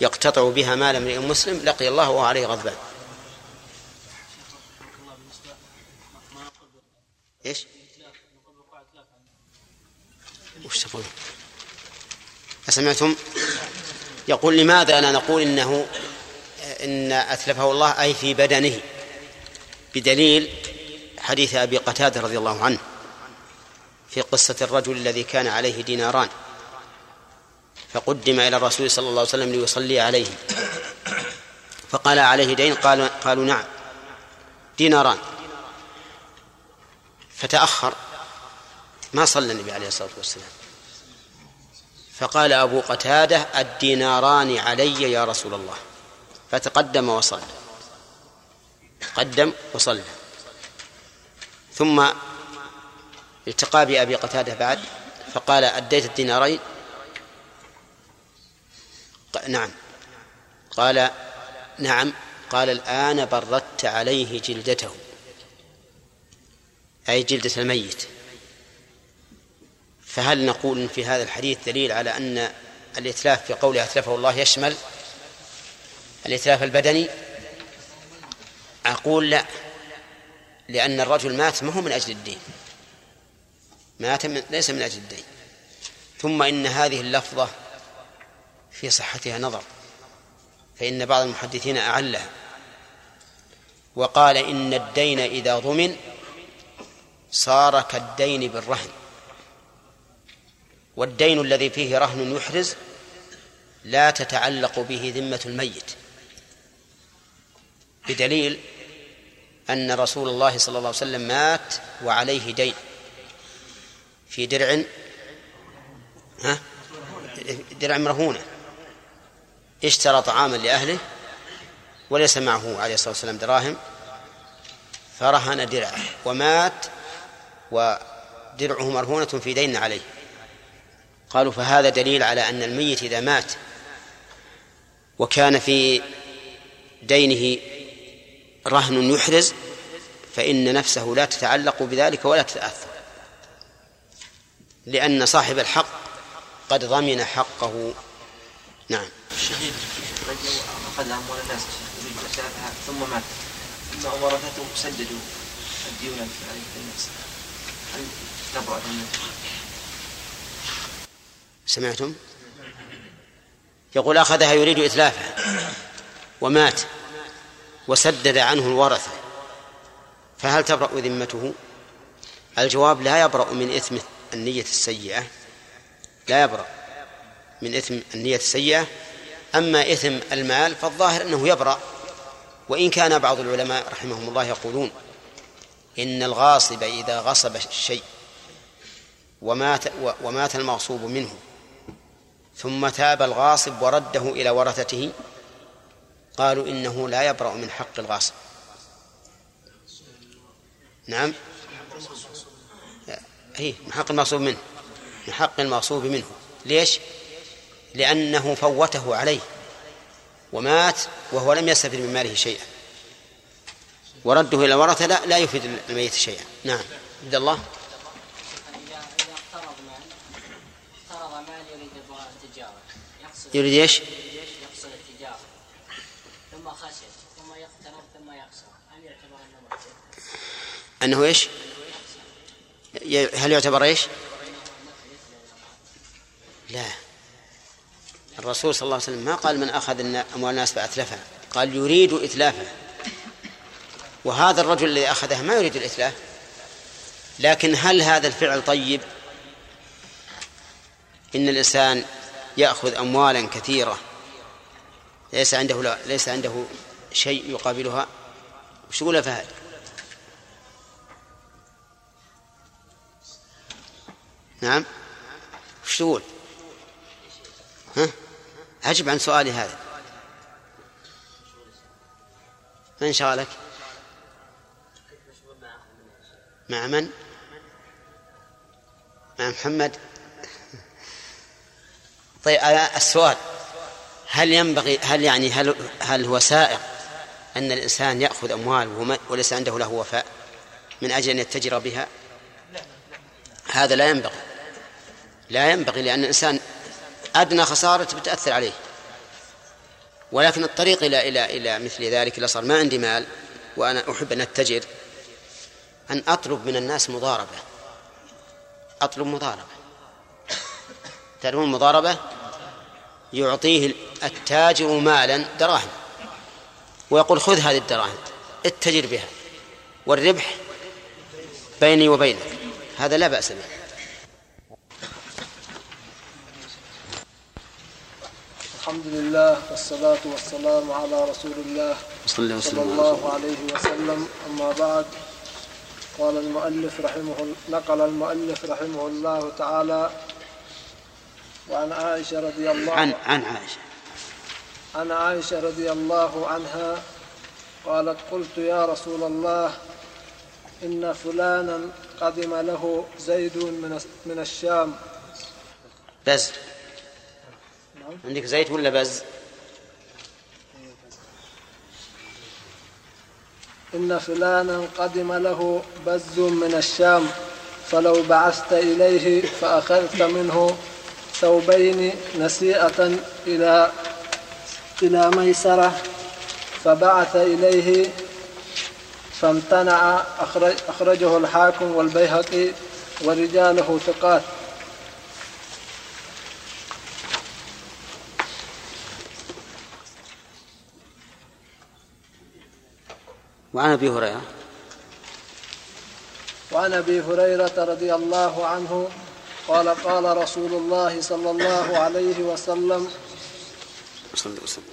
يقتطع بها مال امرئ مسلم لقي الله عليه غضبان إيش؟ وش تقول؟ أسمعتم؟ يقول لماذا لا نقول إنه إن أتلفه الله أي في بدنه بدليل حديث أبي قتادة رضي الله عنه في قصة الرجل الذي كان عليه ديناران فقدم إلى الرسول صلى الله عليه وسلم ليصلي عليه فقال عليه دين قال قالوا نعم ديناران. فتأخر ما صلى النبي عليه الصلاة والسلام. فقال أبو قتادة الديناران علي يا رسول الله. فتقدم وصلى. قدم وصلى. ثم التقى بأبي قتادة بعد فقال أديت الدينارين؟ نعم. قال نعم. قال الآن بردت عليه جلدته. أي جلدة الميت. فهل نقول في هذا الحديث دليل على أن الإتلاف في قوله أتلفه الله يشمل الإتلاف البدني؟ أقول لا. لأن الرجل مات ما هو من أجل الدين. مات من ليس من أجل الدين. ثم إن هذه اللفظة في صحتها نظر. فإن بعض المحدثين أعلها. وقال إن الدين إذا ضمن صار كالدين بالرهن. والدين الذي فيه رهن يحرز لا تتعلق به ذمة الميت. بدليل أن رسول الله صلى الله عليه وسلم مات وعليه دين. في درع ها؟ درع مرهونة. اشترى طعاما لأهله وليس معه عليه الصلاة والسلام دراهم. فرهن درعه ومات ودرعه مرهونة في دين عليه. قالوا فهذا دليل على أن الميت إذا مات وكان في دينه رهن يحرز فإن نفسه لا تتعلق بذلك ولا تتأثر. لأن صاحب الحق قد ضمن حقه. نعم. الشهيد أخذ أموال الناس ثم مات. ثم ورثته سددوا الديون الناس هل تبرأ؟ سمعتم؟ يقول أخذها يريد إتلافها. ومات. وسدد عنه الورثة فهل تبرأ ذمته؟ الجواب لا يبرأ من إثم النية السيئة. لا يبرأ من إثم النية السيئة. أما إثم المال فالظاهر أنه يبرأ. وإن كان بعض العلماء رحمهم الله يقولون إن الغاصب إذا غصب الشيء ومات ومات المغصوب منه ثم تاب الغاصب ورده إلى ورثته قالوا إنه لا يبرأ من حق الغاصب. نعم. هي من حق المغصوب منه. من حق المغصوب منه. ليش؟ لأنه فوته عليه ومات وهو لم يستفد من ماله شيئا. ورده إلى الورثة لا, لا يفيد الميت شيئا. نعم. عبد الله. يريد إيش؟ يقصد التجارة ثم خسر ثم يقترض ثم يخسر هل يعتبر أنه محسن؟ أنه إيش؟ ي- هل يعتبر إيش؟ لا. الرسول صلى الله عليه وسلم ما قال من أخذ أموال الناس فأتلفها. قال يريد إتلافها وهذا الرجل الذي أخذها ما يريد الإتلاف. لكن هل هذا الفعل طيب؟ إن الإنسان يأخذ أموالا كثيرة. ليس عنده لا ليس عنده شيء يقابلها. وش يقول فهد؟ نعم وش تقول؟ ها؟ أجب عن سؤالي هذا من شغلك؟ مع من؟ مع محمد طيب السؤال هل ينبغي هل يعني هل هل هو سائق أن الإنسان يأخذ أموال وليس عنده له وفاء من أجل أن يتجر بها هذا لا ينبغي لا ينبغي لأن الإنسان أدنى خسارة بتأثر عليه. ولكن الطريق إلى إلى إلى مثل ذلك إذا صار ما عندي مال وأنا أحب أن أتجر أن أطلب من الناس مضاربة. أطلب مضاربة. تعرفون المضاربة يعطيه التاجر مالا دراهم. ويقول خذ هذه الدراهم اتجر بها. والربح بيني وبينك. هذا لا بأس به. الحمد لله والصلاة والسلام على رسول الله صلى صلى الله عليه وسلم. أما بعد قال المؤلف رحمه نقل المؤلف رحمه الله تعالى وعن عائشة رضي الله عن عن عائشة. عن عائشة رضي الله عنها قالت قلت يا رسول الله إن فلانا قدم له زيد من من الشام. بز عندك زيت ولا بز؟ إن فلانا قدم له بز من الشام فلو بعثت إليه فأخذت منه ثوبين نسيئة إلى إلى ميسرة فبعث إليه فامتنع أخرج أخرجه الحاكم والبيهقي ورجاله ثقات. وعن أبي هريرة. وعن أبي هريرة رضي الله عنه قال قال رسول الله صلى الله عليه وسلم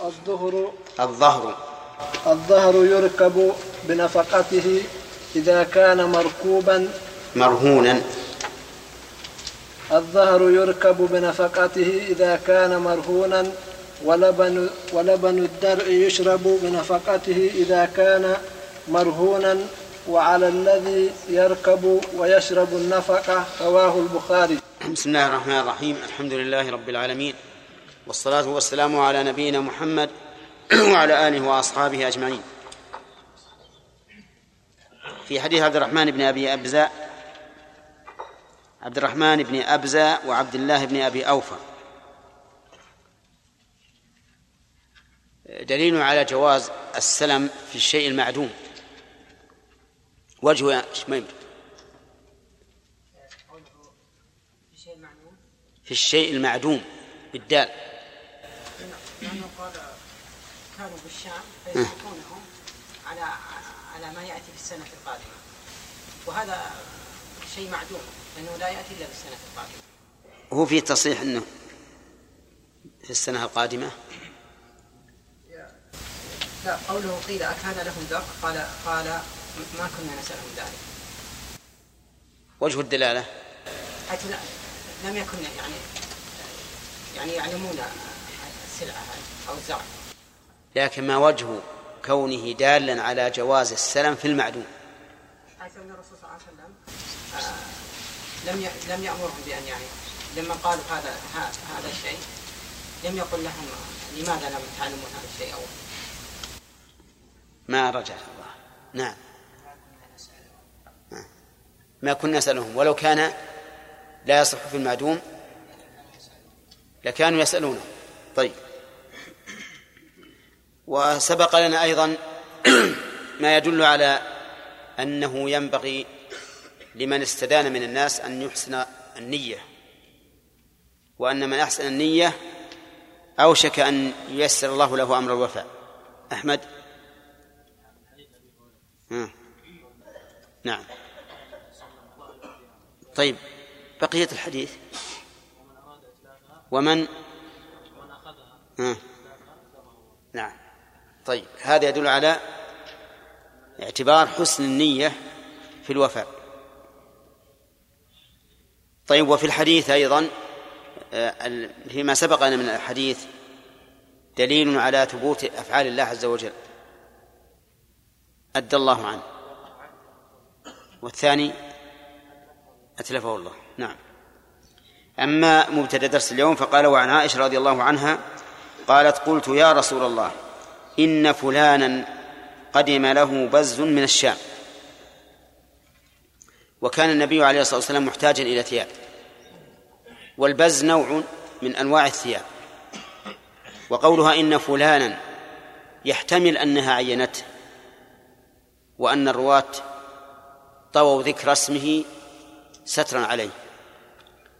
الظهر الظهر. الظهر يركب بنفقته إذا كان مركوبا. مرهونا. الظهر يركب بنفقته إذا كان مرهونا ولبن ولبن الدرع يشرب بنفقته إذا كان مرهونا وعلى الذي يركب ويشرب النفقة رواه البخاري. بسم الله الرحمن الرحيم. الحمد لله رب العالمين. والصلاة والسلام على نبينا محمد وعلى آله وأصحابه أجمعين. في حديث عبد الرحمن بن أبي أبزاء عبد الرحمن بن أبزاء وعبد الله بن أبي أوفى. دليل على جواز السلم في الشيء المعدوم. وجه يا شميم في الشيء المعدوم بالدال. لأنه قال كانوا بالشام فيسلكونهم على على ما يأتي في السنة القادمة. وهذا شيء معدوم لأنه لا يأتي إلا في السنة القادمة. هو في تصريح أنه في السنة القادمة؟ لا قوله قيل أكان لهم ذق قال قال ما كنا نسألهم ذلك. وجه الدلالة؟ حيث لم يكن يعني يعني يعلمون السلعة أو الزرع لكن ما وجه كونه دالا على جواز السلم في المعدوم؟ حيث أن الرسول صلى الله عليه وسلم آه، لم لم يأمرهم بأن يعني لما قالوا هذا هذا الشيء لم يقل لهم لماذا لم تعلمون هذا الشيء أول ما رجع الله. نعم. ما كنا نسألهم ولو كان لا يصح في المعدوم لكانوا يسألونه. طيب. وسبق لنا أيضا ما يدل على أنه ينبغي لمن استدان من الناس أن يحسن النية وأن من أحسن النية أوشك أن ييسر الله له أمر الوفاء. أحمد. نعم. طيب بقية الحديث. ومن. نعم. طيب هذا يدل على اعتبار حسن النية في الوفاء. طيب وفي الحديث أيضا آه، فيما سبقنا من الحديث دليل على ثبوت أفعال الله عز وجل. أدى الله عنه. والثاني؟ أتلفه الله. نعم. أما مبتدأ درس اليوم فقال وعن عائشة رضي الله عنها قالت قلت يا رسول الله إن فلانا قدم له بز من الشام. وكان النبي عليه الصلاة والسلام محتاجا إلى ثياب. والبز نوع من أنواع الثياب. وقولها إن فلانا يحتمل أنها عينته وأن الرواة طووا ذكر اسمه سترا عليه.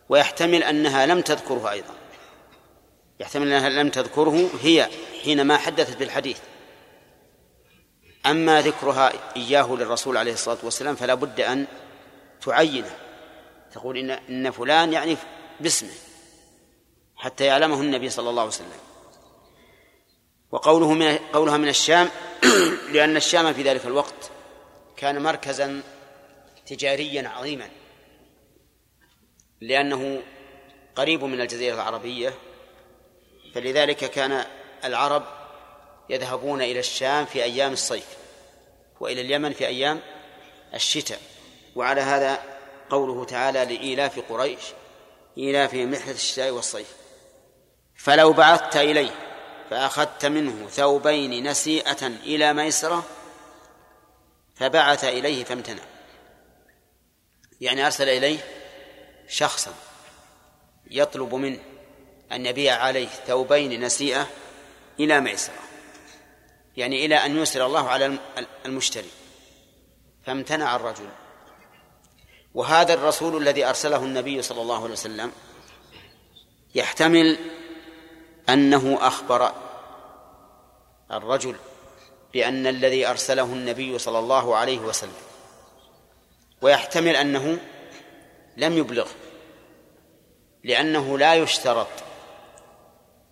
ويحتمل أنها لم تذكره أيضا. يحتمل أنها لم تذكره هي حينما حدثت بالحديث. أما ذكرها إياه للرسول عليه الصلاة والسلام فلا بد أن تعينه. تقول إن إن فلان يعني باسمه حتى يعلمه النبي صلى الله عليه وسلم. وقوله من قولها من الشام لأن الشام في ذلك الوقت كان مركزا تجاريا عظيما. لأنه قريب من الجزيرة العربية فلذلك كان العرب يذهبون إلى الشام في أيام الصيف وإلى اليمن في أيام الشتاء. وعلى هذا قوله تعالى لإيلاف قريش إيلافهم رحلة الشتاء والصيف. فلو بعثت إليه فأخذت منه ثوبين نسيئة إلى ميسرة فبعث إليه فامتنع. يعني أرسل إليه شخصا يطلب منه أن يبيع عليه ثوبين نسيئة إلى ميسرة يعني إلى أن يسر الله على المشتري فامتنع الرجل. وهذا الرسول الذي أرسله النبي صلى الله عليه وسلم يحتمل أنه أخبر الرجل بأن الذي أرسله النبي صلى الله عليه وسلم ويحتمل أنه لم يبلغ لأنه لا يشترط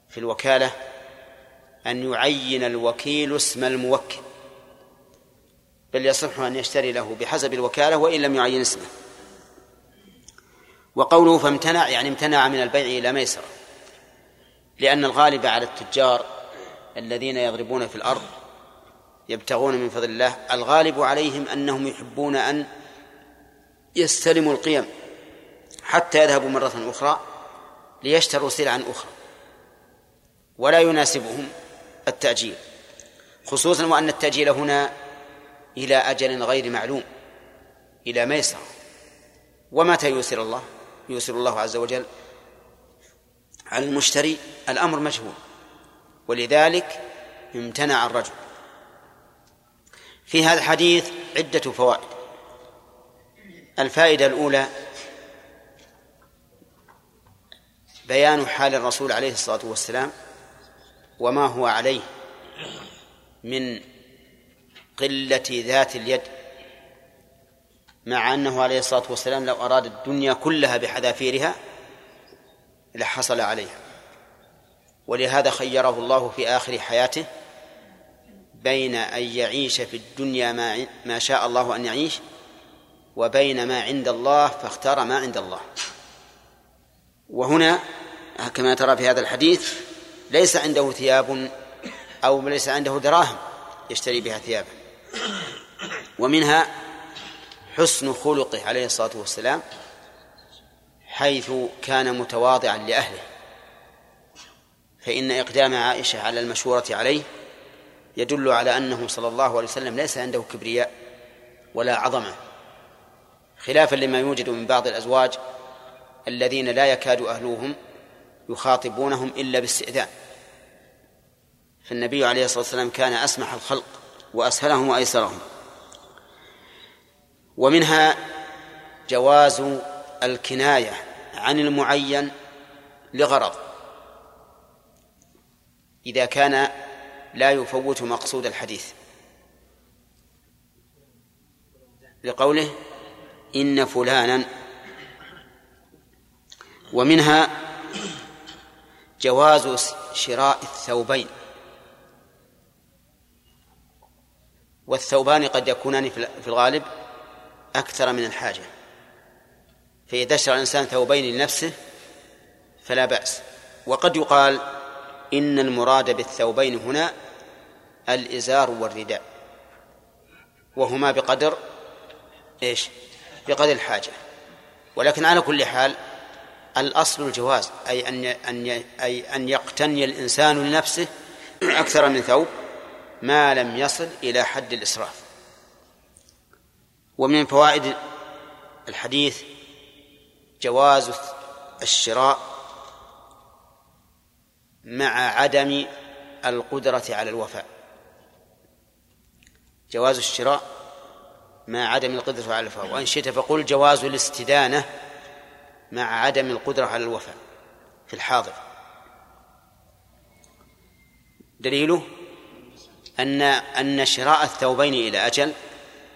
في الوكالة أن يعين الوكيل اسم الموكل بل يصح أن يشتري له بحسب الوكالة وإن لم يعين اسمه. وقوله فامتنع يعني امتنع من البيع إلى ميسرة لأن الغالب على التجار الذين يضربون في الأرض يبتغون من فضل الله الغالب عليهم أنهم يحبون أن يستلموا القيم. حتى يذهبوا مرة أخرى ليشتروا سلعا أخرى. ولا يناسبهم التأجيل خصوصا وأن التأجيل هنا إلى أجل غير معلوم إلى ميسرة. ومتى يوسر الله؟ يوسر الله عز وجل على المشتري الأمر مجهول. ولذلك امتنع الرجل. في هذا الحديث عدة فوائد. الفائدة الأولى بيان حال الرسول عليه الصلاة والسلام وما هو عليه من قلة ذات اليد مع أنه عليه الصلاة والسلام لو أراد الدنيا كلها بحذافيرها لحصل عليها. ولهذا خيره الله في آخر حياته بين أن يعيش في الدنيا ما ما شاء الله أن يعيش وبين ما عند الله فاختار ما عند الله. وهنا كما ترى في هذا الحديث ليس عنده ثياب أو ليس عنده دراهم يشتري بها ثيابا ومنها حسن خلقه عليه الصلاة والسلام حيث كان متواضعا لأهله. فإن إقدام عائشة على المشورة عليه يدل على أنه صلى الله عليه وسلم ليس عنده كبرياء ولا عظمة خلافا لما يوجد من بعض الأزواج الذين لا يكاد أهلوهم يخاطبونهم إلا باستئذان. فالنبي عليه الصلاة والسلام كان أسمح الخلق وأسهلهم وأيسرهم. ومنها جواز الكناية عن المعين لغرض. إذا كان لا يفوت مقصود الحديث. لقوله إن فلانا ومنها جواز شراء الثوبين. والثوبان قد يكونان في الغالب أكثر من الحاجة. فإذا اشترى الإنسان ثوبين لنفسه فلا بأس. وقد يقال إن المراد بالثوبين هنا الإزار والرداء وهما بقدر إيش؟ بقدر الحاجة. ولكن على كل حال الأصل الجواز أي أن أن أي أن يقتني الإنسان لنفسه أكثر من ثوب ما لم يصل إلى حد الإسراف. ومن فوائد الحديث جواز الشراء مع عدم القدرة على الوفاء. جواز الشراء مع عدم القدرة على الوفاء. وإن شئت فقل جواز الاستدانة مع عدم القدرة على الوفاء في الحاضر. دليله أن أن شراء الثوبين إلى أجل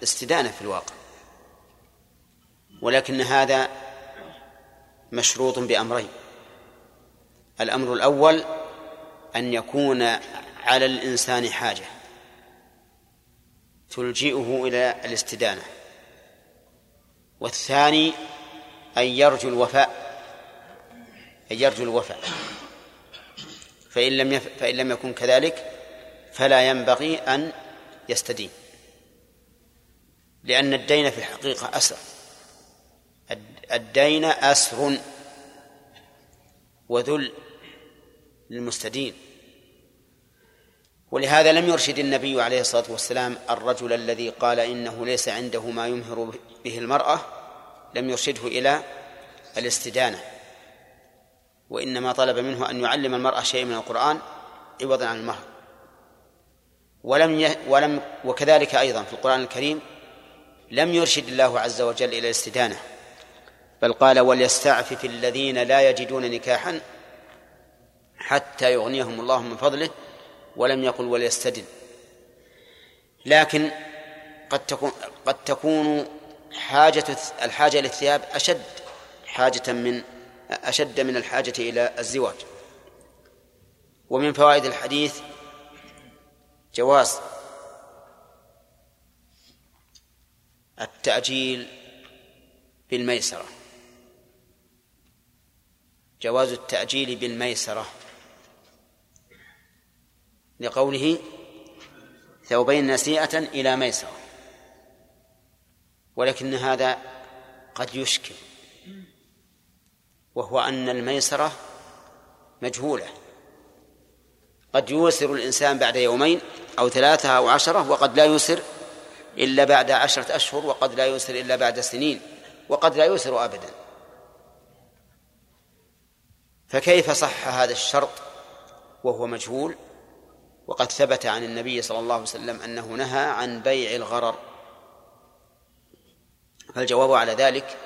استدانة في الواقع. ولكن هذا مشروط بأمرين. الأمر الأول أن يكون على الإنسان حاجة تلجئه إلى الاستدانة. والثاني أن يرجو الوفاء أن يرجو الوفاء. فإن لم يف... فإن لم يكن كذلك فلا ينبغي أن يستدين. لأن الدين في الحقيقة أسر. الدين أسر وذل للمستدين. ولهذا لم يرشد النبي عليه الصلاة والسلام الرجل الذي قال إنه ليس عنده ما يمهر به المرأة لم يرشده إلى الاستدانة وإنما طلب منه أن يعلم المرأة شيء من القرآن عوضا عن المهر. ولم ي... ولم وكذلك أيضا في القرآن الكريم لم يرشد الله عز وجل إلى الاستدانة بل قال وليستعفف الذين لا يجدون نكاحا حتى يغنيهم الله من فضله ولم يقل وليستدن لكن قد تكون قد تكون حاجة الحاجة للثياب أشد حاجة من أشد من الحاجة إلى الزواج. ومن فوائد الحديث جواز التأجيل بالميسرة. جواز التأجيل بالميسرة. لقوله ثوبين نسيئة إلى ميسرة. ولكن هذا قد يشكل وهو أن الميسرة مجهولة. قد يوسر الإنسان بعد يومين أو ثلاثة أو عشرة وقد لا يوسر إلا بعد عشرة أشهر وقد لا يوسر إلا بعد سنين وقد لا يوسر أبدا. فكيف صح هذا الشرط وهو مجهول؟ وقد ثبت عن النبي صلى الله عليه وسلم أنه نهى عن بيع الغرر. فالجواب على ذلك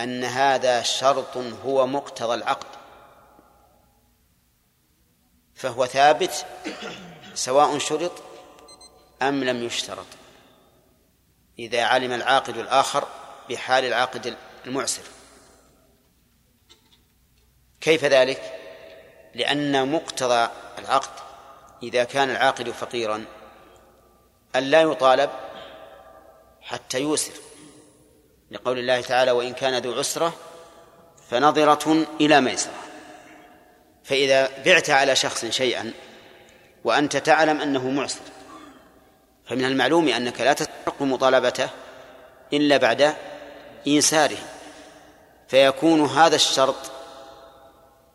أن هذا شرط هو مقتضى العقد فهو ثابت سواء شرط أم لم يشترط. إذا علم العاقد الآخر بحال العاقد المعسر. كيف ذلك؟ لأن مقتضى العقد إذا كان العاقد فقيرا أن لا يطالب حتى يوسر. لقول الله تعالى وإن كان ذو عسرة فنظرة إلى ميسرة. فإذا بعت على شخص شيئا وأنت تعلم أنه معسر فمن المعلوم أنك لا تستحق مطالبته إلا بعد إيساره فيكون هذا الشرط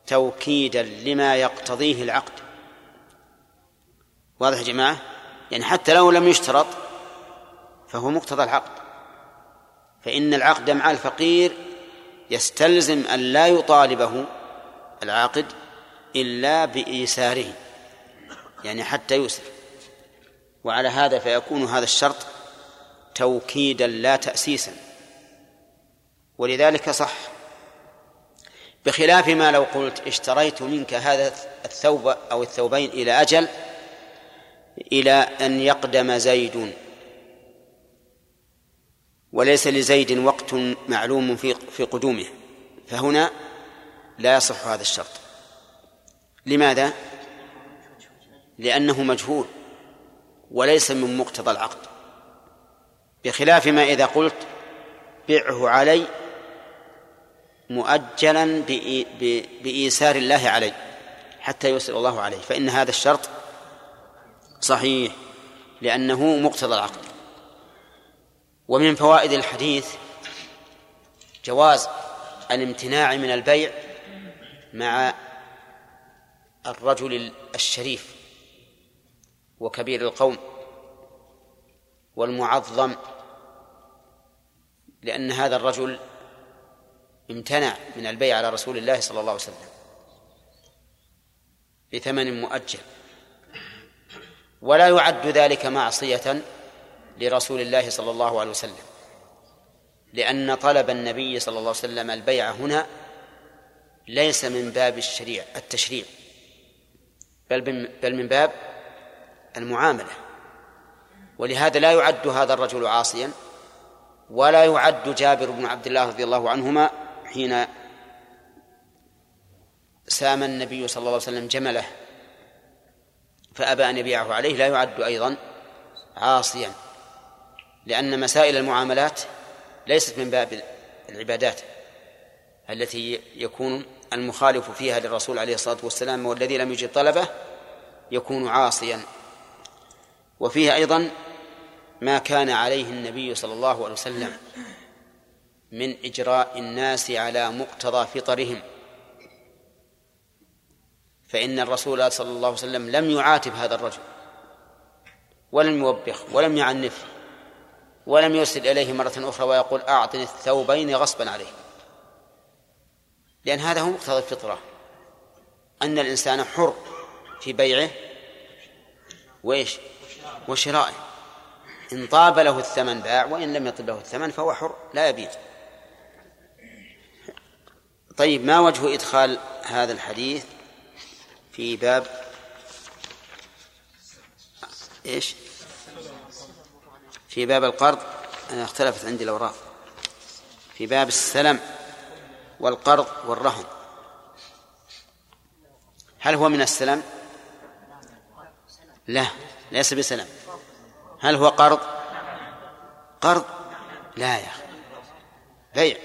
توكيدا لما يقتضيه العقد. واضح يا جماعة؟ يعني حتى لو لم يشترط فهو مقتضى العقد. فإن العقد مع الفقير يستلزم أن لا يطالبه العاقد إلا بإيساره يعني حتى يسر وعلى هذا فيكون هذا الشرط توكيدا لا تأسيسا. ولذلك صح بخلاف ما لو قلت اشتريت منك هذا الثوب أو الثوبين إلى أجل إلى أن يقدم زيد وليس لزيد وقت معلوم في في قدومه. فهنا لا يصح هذا الشرط. لماذا؟ لأنه مجهول وليس من مقتضى العقد. بخلاف ما إذا قلت بعه علي مؤجلا بإيسار الله علي حتى يسر الله عليه. فإن هذا الشرط صحيح لأنه مقتضى العقد. ومن فوائد الحديث جواز الامتناع من البيع مع الرجل الشريف وكبير القوم والمعظم لأن هذا الرجل امتنع من البيع على رسول الله صلى الله عليه وسلم بثمن مؤجل. ولا يعد ذلك معصية لرسول الله صلى الله عليه وسلم. لأن طلب النبي صلى الله عليه وسلم البيع هنا ليس من باب الشريع التشريع بل بل من باب المعاملة. ولهذا لا يعد هذا الرجل عاصيا ولا يعد جابر بن عبد الله رضي الله عنهما حين سام النبي صلى الله عليه وسلم جمله فأبى أن يبيعه عليه لا يعد أيضا عاصيا. لأن مسائل المعاملات ليست من باب العبادات التي يكون المخالف فيها للرسول عليه الصلاة والسلام والذي لم يجد طلبه يكون عاصيا. وفيه أيضا ما كان عليه النبي صلى الله عليه وسلم من إجراء الناس على مقتضى فطرهم. فإن الرسول صلى الله عليه وسلم لم يعاتب هذا الرجل ولم يوبخ ولم يعنفه ولم يرسل إليه مرة أخرى ويقول أعطني الثوبين غصبا عليه. لأن هذا هو مقتضى الفطرة. أن الإنسان حر في بيعه وإيش؟ وشرائه. إن طاب له الثمن باع وإن لم يطب له الثمن فهو حر لا يبيع. طيب ما وجه إدخال هذا الحديث في باب إيش؟ في باب القرض أنا اختلفت عندي الأوراق في باب السلم والقرض والرهن هل هو من السلم؟ لا ليس بسلم هل هو قرض؟ قرض؟ لا يا أخي بيع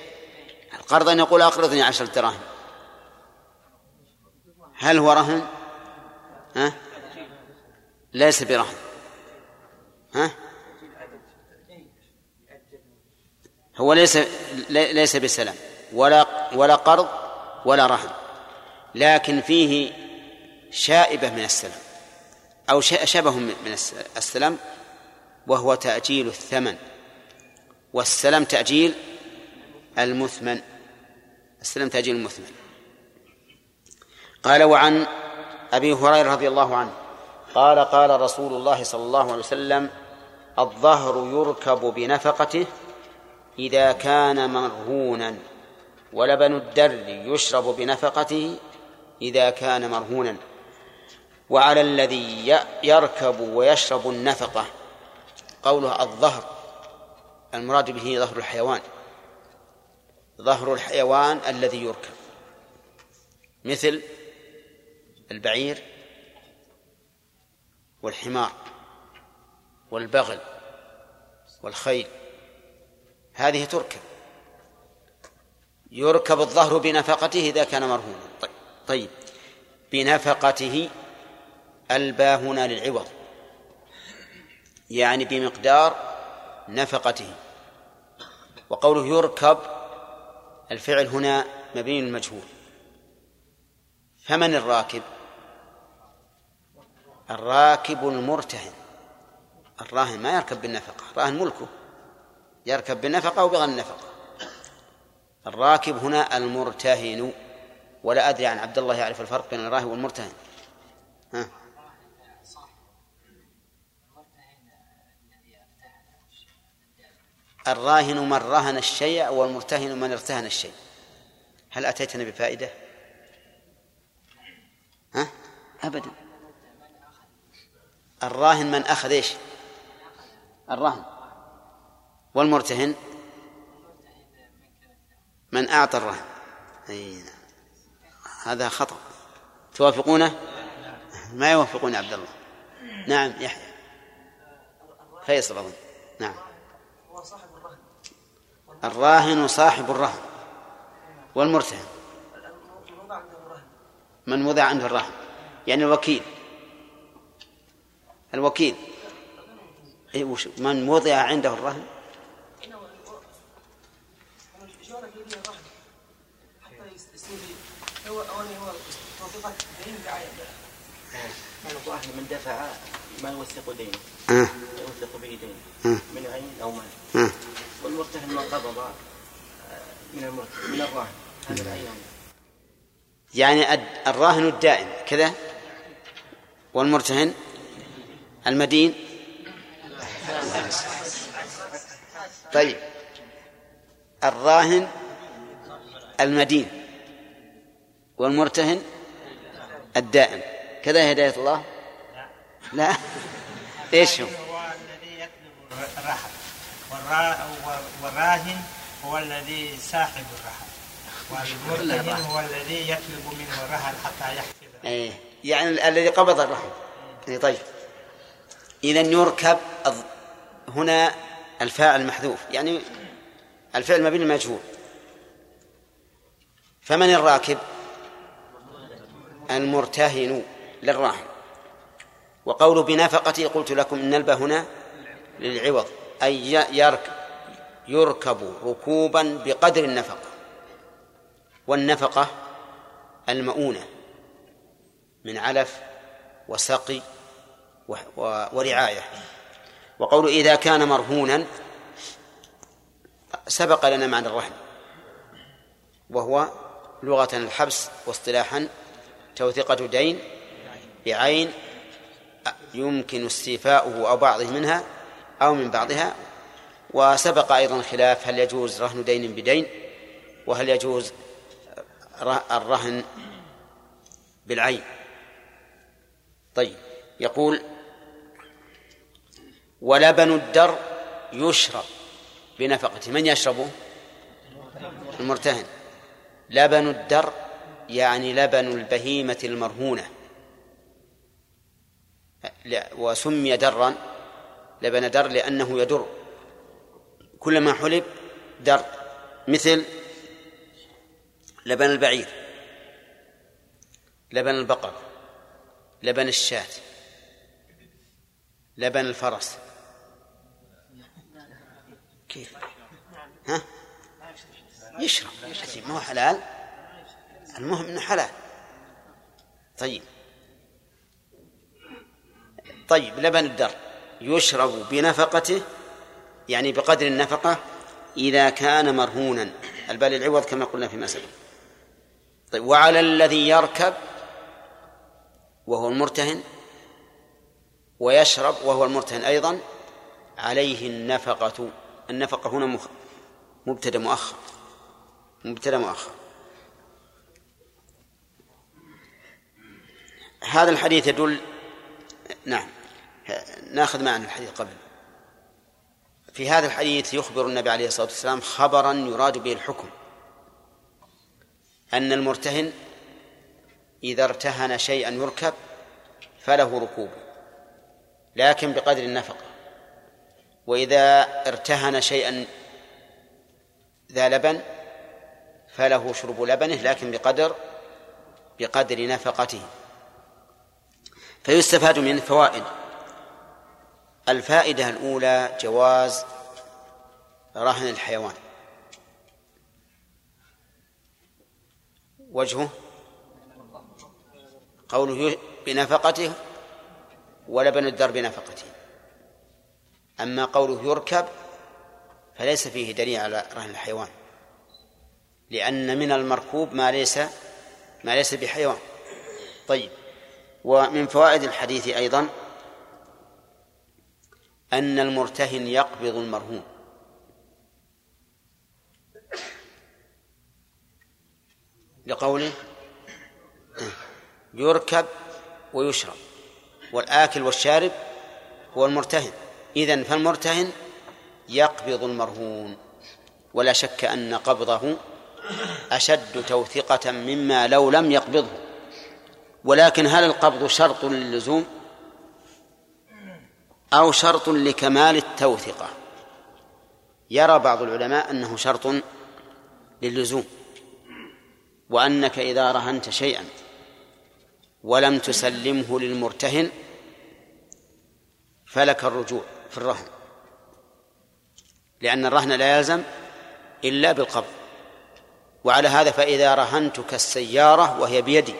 القرض أن يقول أقرضني عشرة دراهم هل هو رهن؟ ها؟ ليس برهن ها؟ هو ليس ليس بسلام. ولا ولا قرض ولا رهن. لكن فيه شائبة من السلام. أو شبه من السلام وهو تأجيل الثمن. والسلام تأجيل المثمن. السلام تأجيل المثمن. قال وعن أبي هريرة رضي الله عنه قال قال رسول الله صلى الله عليه وسلم الظهر يركب بنفقته إذا كان مرهونا ولبن الدر يشرب بنفقته إذا كان مرهونا. وعلى الذي يركب ويشرب النفقة قولها الظهر المراد به ظهر الحيوان. ظهر الحيوان الذي يركب. مثل البعير والحمار والبغل والخيل. هذه تركب. يركب الظهر بنفقته إذا كان مرهونا. طيب بنفقته البا هنا للعوض. يعني بمقدار نفقته. وقوله يركب الفعل هنا مبني المجهول. فمن الراكب؟ الراكب المرتهن. الراهن ما يركب بالنفقة الراهن ملكه. يركب بالنفقة وبغير النفقة. الراكب هنا المرتهن ولا أدري عن عبد الله يعرف الفرق بين الراهن والمرتهن. ها؟ الراهن من رهن الشيء والمرتهن من ارتهن الشيء. هل أتيتنا بفائدة؟ ها؟ أبدا. الراهن من أخذ إيش؟ الرهن. والمرتهن من أعطى الرهن. أي نعم. هذا خطأ. توافقونه؟ ما يوافقون عبد الله. نعم يحيى. فيصل أظن. نعم. الراهن صاحب الرهن والمرتهن. من وضع عنده الرهن. يعني الوكيل. الوكيل. وش من وضع عنده الرهن يعني الظاهر من دفع ما يوثق دينه. يوثق به دينه. من عين أو مال. والمرتهن ما قبض من المرتهن من الراهن هذا يعني الراهن الدائم كذا والمرتهن المدين طيب الراهن المدين والمرتهن الدائم. كذا هداية الله؟ لا. إيش هو؟ الذي يطلب والراهن هو الذي صاحب الرحل والمرتهن هو الذي يطلب منه الرحل حتى يحفظه إيه. يعني الذي قبض الرحم. إيه طيب. إذا يركب هنا الفاعل محذوف. يعني الفعل مبني مجهول. فمن الراكب؟ المرتهن للراهن. وقول بنفقته قلت لكم إن الباء هنا للعوض أي يركب يركب ركوبا بقدر النفقة. والنفقة المؤونة من علف وسقي ورعاية. وقول إذا كان مرهونا سبق لنا معنى الرهن وهو لغة الحبس واصطلاحا توثيقة دين بعين يمكن استيفاؤه أو بعضه منها أو من بعضها. وسبق أيضا خلاف هل يجوز رهن دين بدين وهل يجوز ره- الرهن بالعين. طيب يقول ولبن الدر يشرب بنفقته. من يشربه؟ المرتهن. لبن الدر يعني لبن البهيمة المرهونة. وسمي درا لبن در لأنه يدر. كلما حلب در مثل لبن البعير لبن البقر لبن الشاة لبن الفرس. كيف؟ ها؟ يشرب. ما هو حلال؟ المهم إنه حلال. طيب. طيب لبن الدر يشرب بنفقته يعني بقدر النفقة إذا كان مرهونا. البال العوض كما قلنا فيما سبق. طيب وعلى الذي يركب وهو المرتهن ويشرب وهو المرتهن أيضا عليه النفقة. النفقة هنا. مبتدأ مؤخر مبتدأ مؤخر هذا الحديث يدل نعم. ناخذ معنا الحديث قبل. في هذا الحديث يخبر النبي عليه الصلاة والسلام خبرا يراد به الحكم. أن المرتهن إذا ارتهن شيئا يركب فله ركوبه لكن بقدر النفقة. وإذا ارتهن شيئا ذا لبن فله شرب لبنه لكن بقدر بقدر نفقته. فيستفاد من فوائد. الفائدة الأولى جواز رهن الحيوان. وجهه قوله بنفقته ولبن الدر بنفقته. أما قوله يركب فليس فيه دليل على رهن الحيوان لأن من المركوب ما ليس ما ليس بحيوان. طيب ومن فوائد الحديث أيضا أن المرتهن يقبض المرهون. لقوله يركب ويشرب والآكل والشارب هو المرتهن. إذن فالمرتهن يقبض المرهون. ولا شك أن قبضه أشد توثقة مما لو لم يقبضه. ولكن هل القبض شرط للزوم أو شرط لكمال التوثقة يرى بعض العلماء أنه شرط للزوم وأنك إذا رهنت شيئا ولم تسلمه للمرتهن فلك الرجوع في الرهن لأن الرهن لا يلزم إلا بالقبض وعلى هذا فإذا رهنتك السيارة وهي بيدي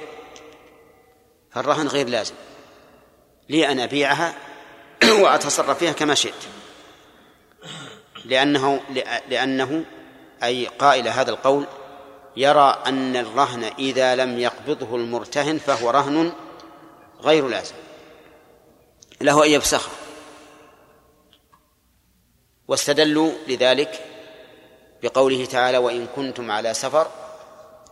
فالرهن غير لازم. لي أن أبيعها وأتصرف فيها كما شئت. لأنه لأنه أي قائل هذا القول يرى أن الرهن إذا لم يقبضه المرتهن فهو رهن غير لازم. له أن يفسخه. واستدلوا لذلك بقوله تعالى وإن كنتم على سفر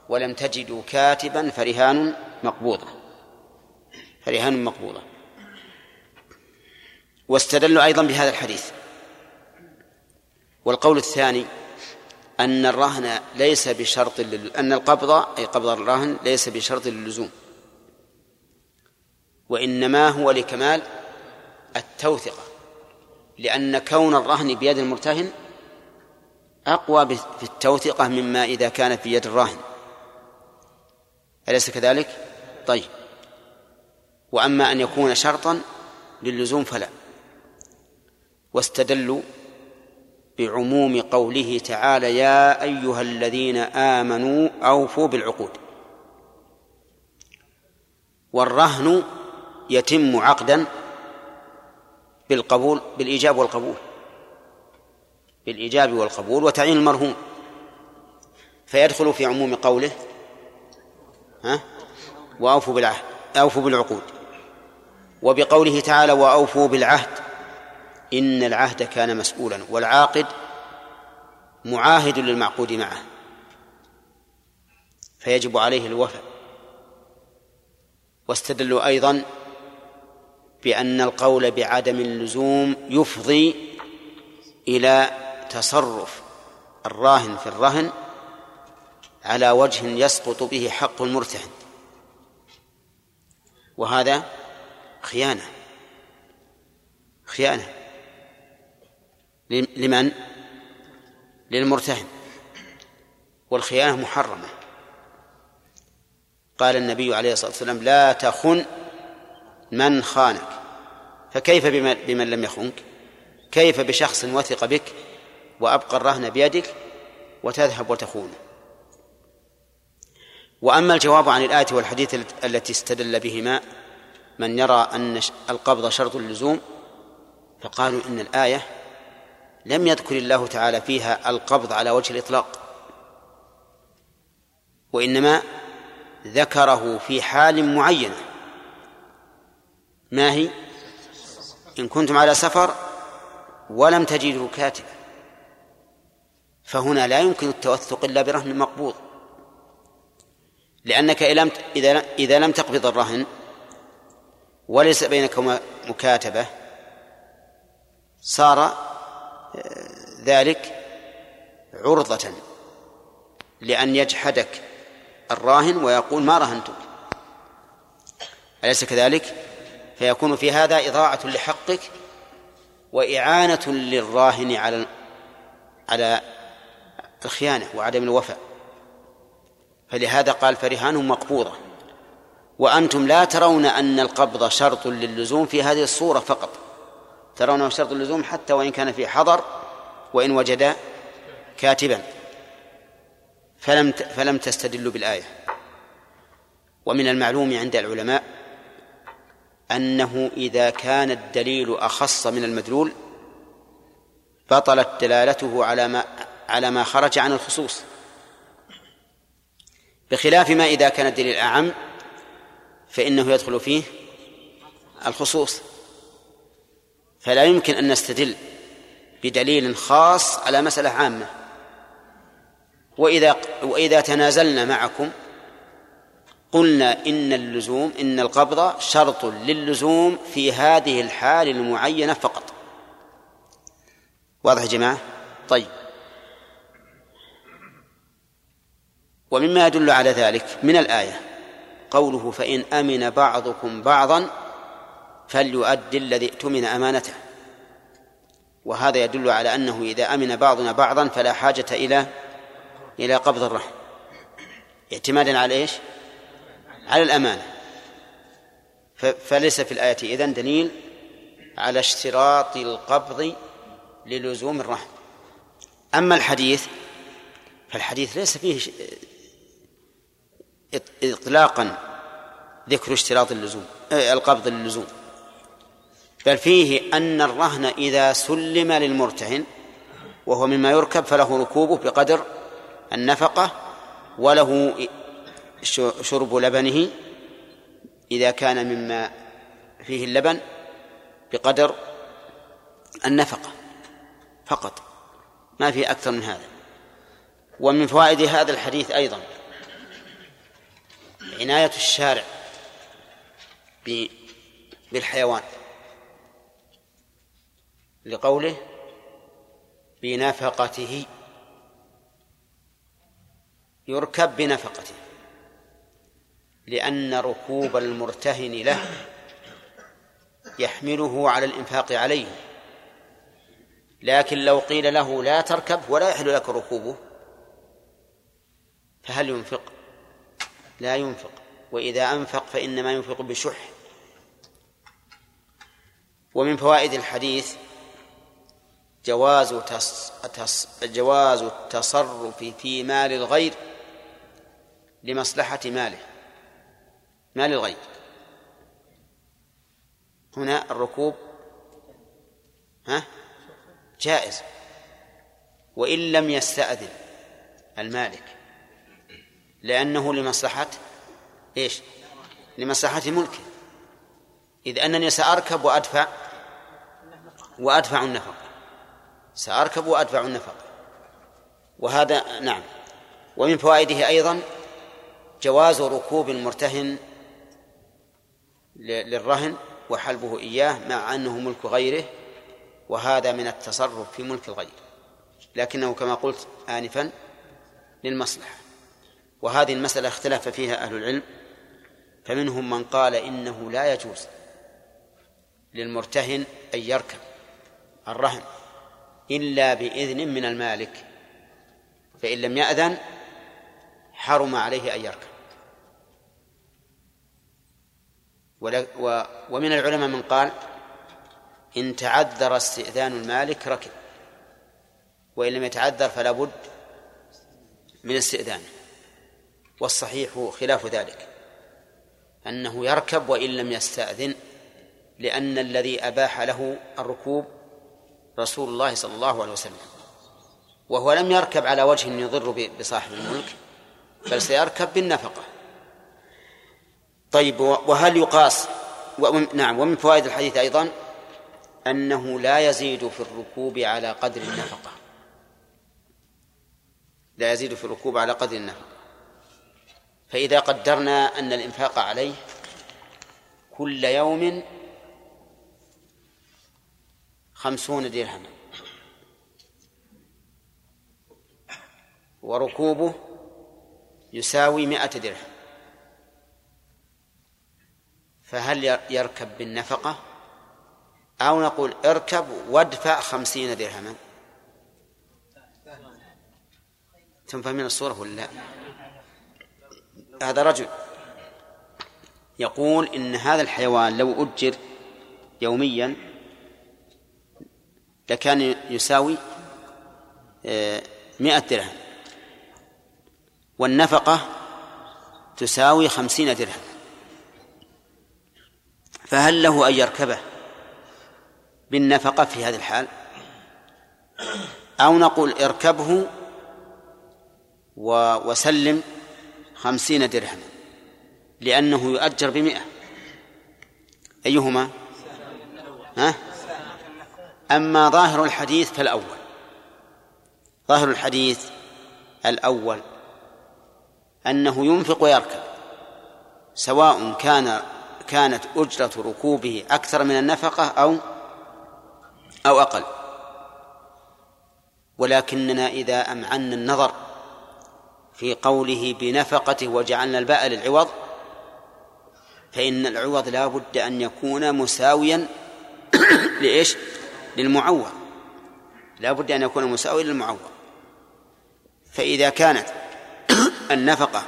ولم تجدوا كاتبا فرهان مقبوضة. فرهان مقبوضة. واستدلوا أيضا بهذا الحديث. والقول الثاني أن الرهن ليس بشرط لل... أن القبض أي قبض الرهن ليس بشرط للزوم. وإنما هو لكمال التوثقة لأن كون الرهن بيد المرتهن أقوى في التوثقة مما إذا كان في يد الراهن. أليس كذلك؟ طيب. وأما أن يكون شرطا للزوم فلا. واستدلوا بعموم قوله تعالى يا أيها الذين آمنوا أوفوا بالعقود. والرهن يتم عقدا بالقبول بالإيجاب والقبول بالإيجاب والقبول وتعيين المرهون. فيدخل في عموم قوله ها؟ وأوفوا بالعهد أوفوا بالعقود. وبقوله تعالى وأوفوا بالعهد إن العهد كان مسؤولا والعاقد معاهد للمعقود معه. فيجب عليه الوفاء. واستدلوا أيضا بأن القول بعدم اللزوم يفضي إلى تصرف الراهن في الرهن على وجه يسقط به حق المرتهن. وهذا خيانة. خيانة. لمن؟ للمرتهن. والخيانة محرمة. قال النبي عليه الصلاة والسلام لا تخن من خانك. فكيف بمن, لم يخنك؟ كيف بشخص وثق بك وأبقى الرهن بيدك وتذهب وتخونه؟ وأما الجواب عن الآية والحديث التي استدل بهما من يرى أن القبض شرط اللزوم فقالوا إن الآية لم يذكر الله تعالى فيها القبض على وجه الإطلاق وإنما ذكره في حال معينة. ما هي؟ إن كنتم على سفر ولم تجدوا كاتبا فهنا لا يمكن التوثق إلا برهن مقبوض لأنك إذا لم تقبض الرهن وليس بينك مكاتبة. صار آه، ذلك عرضة لأن يجحدك الراهن ويقول ما رهنتك. أليس كذلك؟ فيكون في هذا إضاعة لحقك وإعانة للراهن على على الخيانة وعدم الوفاء. فلهذا قال فرهان مقبوضة. وأنتم لا ترون أن القبض شرط للزوم في هذه الصورة فقط. ترونه شرط اللزوم حتى وإن كان في حضر وإن وجد كاتبا. فلم فلم تستدلوا بالآية. ومن المعلوم عند العلماء أنه إذا كان الدليل أخص من المدلول بطلت دلالته على ما على ما خرج عن الخصوص. بخلاف ما إذا كان الدليل أعم فإنه يدخل فيه الخصوص. فلا يمكن أن نستدل بدليل خاص على مسألة عامة. وإذا وإذا تنازلنا معكم قلنا إن اللزوم إن القبض شرط للزوم في هذه الحال المعينة فقط. واضح يا جماعة؟ طيب. ومما يدل على ذلك من الآية قوله فإن أمن بعضكم بعضا فليؤدي الذي اؤتمن أمانته. وهذا يدل على أنه إذا أمن بعضنا بعضا فلا حاجة إلى إلى قبض الرحم. اعتمادا على إيش؟ على الأمانة. فليس في الآية إذن دليل على اشتراط القبض للزوم الرحم. أما الحديث فالحديث ليس فيه إطلاقا ذكر اشتراط اللزوم آه، القبض للزوم بل فيه أن الرهن إذا سلم للمرتهن وهو مما يركب فله ركوبه بقدر النفقة وله شرب لبنه إذا كان مما فيه اللبن بقدر النفقة فقط. ما في أكثر من هذا. ومن فوائد هذا الحديث أيضا عناية الشارع بالحيوان. لقوله بنفقته. يركب بنفقته. لأن ركوب المرتهن له يحمله على الإنفاق عليه. لكن لو قيل له لا تركب ولا يحل لك ركوبه فهل ينفق؟ لا ينفق وإذا أنفق فإنما ينفق بشح. ومن فوائد الحديث جواز تص... تص... جواز التصرف في مال الغير لمصلحة ماله مال الغير. هنا الركوب ها؟ جائز. وإن لم يستأذن المالك. لأنه لمصلحة إيش؟ لمصلحة ملكه. إذ أنني سأركب وأدفع وأدفع النفقة. سأركب وأدفع النفقة. وهذا نعم. ومن فوائده أيضا جواز ركوب المرتهن للرهن وحلبه إياه مع أنه ملك غيره وهذا من التصرف في ملك الغير. لكنه كما قلت آنفا للمصلحة. وهذه المسألة اختلف فيها أهل العلم فمنهم من قال إنه لا يجوز للمرتهن أن يركب الرهن إلا بإذن من المالك فإن لم يأذن حرم عليه أن يركب. ومن العلماء من قال إن تعذر استئذان المالك ركب وإن لم يتعذر فلا بد من استئذانه. والصحيح خلاف ذلك. أنه يركب وإن لم يستأذن لأن الذي أباح له الركوب رسول الله صلى الله عليه وسلم. وهو لم يركب على وجه يضر بصاحب الملك بل سيركب بالنفقة. طيب وهل يقاس؟ نعم ومن فوائد الحديث أيضا أنه لا يزيد في الركوب على قدر النفقة. لا يزيد في الركوب على قدر النفقة. فإذا قدرنا أن الإنفاق عليه كل يوم خمسون درهما. وركوبه يساوي مائة درهم. فهل يركب بالنفقة؟ أو نقول اركب وادفع خمسين درهما. تنفهمين الصورة ولا لا؟ هذا رجل يقول إن هذا الحيوان لو أجر يوميا لكان يساوي آه، مئة درهم. والنفقة تساوي خمسين درهم. فهل له أن يركبه بالنفقة في هذه الحال؟ أو نقول اركبه وسلم خمسين درهما لأنه يؤجر بمئة. أيهما؟ ها؟ أما ظاهر الحديث فالأول. ظاهر الحديث الأول أنه ينفق ويركب سواء كان كانت أجرة ركوبه أكثر من النفقة أو أو أقل. ولكننا إذا أمعنا النظر في قوله بنفقته وجعلنا الباء للعوض فإن العوض لا بد أن يكون مساويا لإيش؟ للمعوض. لا بد أن يكون مساويا للمعوض. فإذا كانت النفقة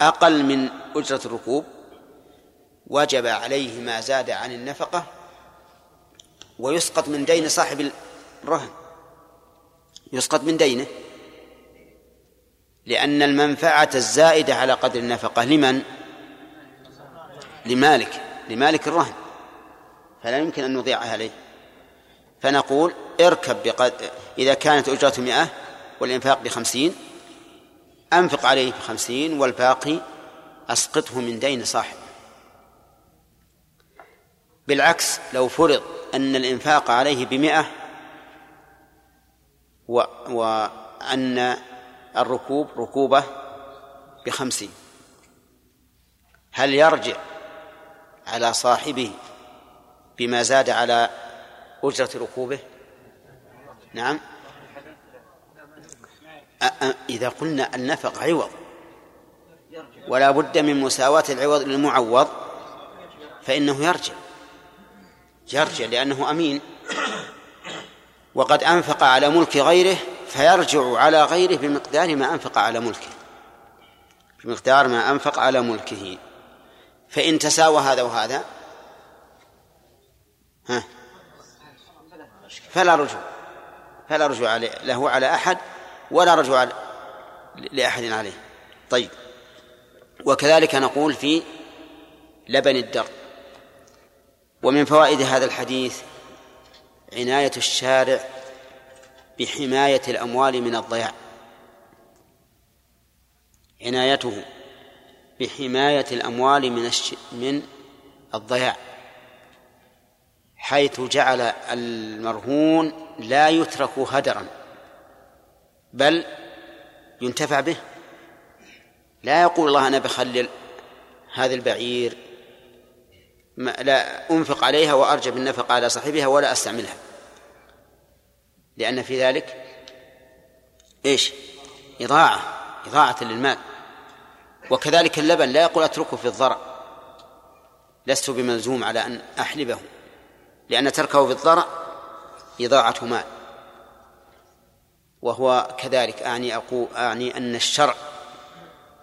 أقل من أجرة الركوب وجب عليه ما زاد عن النفقة ويسقط من دين صاحب الرهن. يسقط من دينه. لأن المنفعة الزائدة على قدر النفقة. لمن؟ لمالك. لمالك الرهن. فلا يمكن أن نضيعها عليه. فنقول اركب بقد إذا كانت أجرته مئة والإنفاق بخمسين أنفق عليه بخمسين والباقي أسقطه من دين صاحبه. بالعكس لو فرض أن الإنفاق عليه بمئة و وأن الركوب ركوبة بخمسين هل يرجع على صاحبه بما زاد على أجرة ركوبه؟ نعم. إذا قلنا النفق عوض ولا بد من مساواة العوض للمعوض فإنه يرجع. يرجع لأنه أمين. وقد أنفق على ملك غيره فيرجع على غيره بمقدار ما أنفق على ملكه. بمقدار ما أنفق على ملكه. فإن تساوى هذا وهذا ها فلا رجوع. فلا رجوع له على أحد ولا رجوع لأحد عليه. طيب. وكذلك نقول في لبن الدر. ومن فوائد هذا الحديث عناية الشارع بحماية الأموال من الضياع. عنايته بحماية الأموال من الش... من الضياع. حيث جعل المرهون لا يترك هدرا بل ينتفع به. لا يقول الله أنا بخلي هذا البعير لا أنفق عليها وأرجى بالنفقة على صاحبها ولا أستعملها. لأن في ذلك إيش؟ إضاعة إضاعة للمال. وكذلك اللبن لا يقول أتركه في الضرع. لست بملزوم على أن أحلبه لأن تركه في الضرع إضاعة مال. وهو كذلك أعني أقول أعني أن الشرع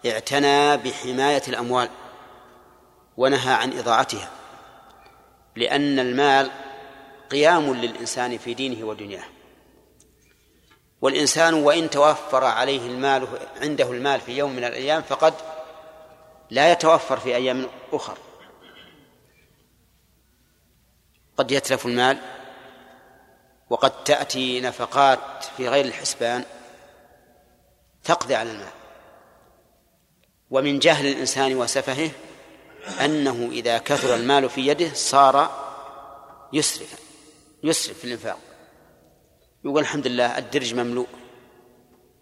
اعتنى بحماية الأموال ونهى عن إضاعتها لأن المال قيام للإنسان في دينه ودنياه. والإنسان وإن توفر عليه المال عنده المال في يوم من الأيام فقد لا يتوفر في أيام أخر. قد يتلف المال وقد تأتي نفقات في غير الحسبان تقضي على المال. ومن جهل الإنسان وسفهه أنه إذا كثر المال في يده صار يسرف يسرف في الإنفاق. يقول الحمد لله الدرج مملوء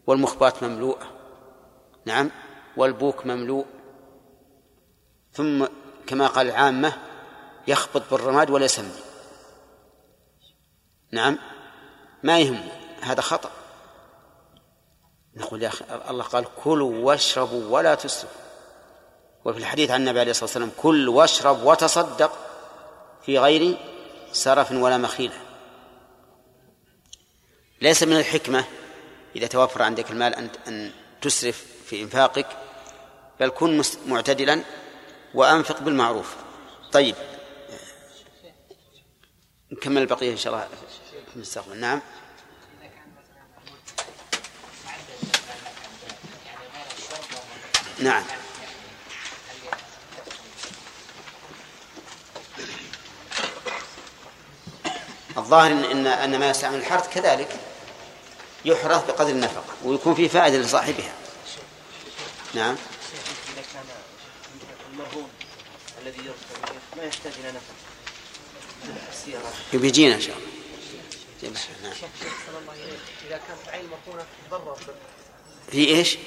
والمخبات مملوءة نعم والبوك مملوء. ثم كما قال العامة يخبط بالرماد ولا يسمي نعم ما يهم هذا خطأ. نقول يا أخي الله قال كلوا واشربوا ولا تسرفوا. وفي الحديث عن النبي عليه الصلاة والسلام كل واشرب وتصدق في غير سرف ولا مخيلة. ليس من الحكمة إذا توفر عندك المال أن أن تسرف في إنفاقك بل كن معتدلا وأنفق بالمعروف. طيب. نكمل البقية إن شاء الله. في المستقبل نعم. نعم. الظاهر ان أن ما يستعمل الحرث كذلك. يحرث بقدر النفقة ويكون فيه فائدة لصاحبها نعم اذا كان المرهون الذي يركب ما يحتاج إلى نفقه السياره يجينا إن شاء الله نعم. اذا كانت العين مرهونه تضرر في إيش؟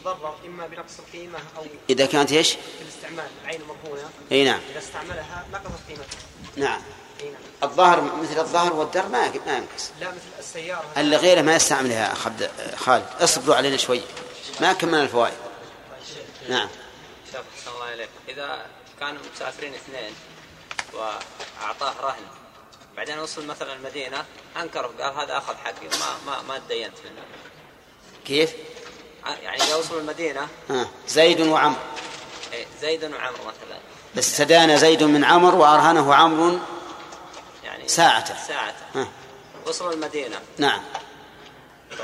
تضرر اما بنقص القيمه أو إذا كانت إيش؟ في الاستعمال العين مرهونه إي نعم إذا استعملها نقصت قيمتها نعم الظهر مثل الظهر والدر ما ما ينقص. لا مثل السيارة اللي غيره ما يستعملها خبد خالد اصبروا علينا شوي. ما كملنا الفوائد. نعم. شوف أحسن الله إليك إذا كانوا مسافرين اثنين وأعطاه رهن بعدين وصل مثلا المدينة أنكر قال هذا أخذ حقي ما ما ما تدينت منه. كيف؟ يعني إذا وصلوا المدينة ها زيد وعمر إيه، زيد وعمر مثلا. استدان زيد من عمر وأرهنه عمرو ساعته ساعته. وصلوا المدينة. نعم. ف...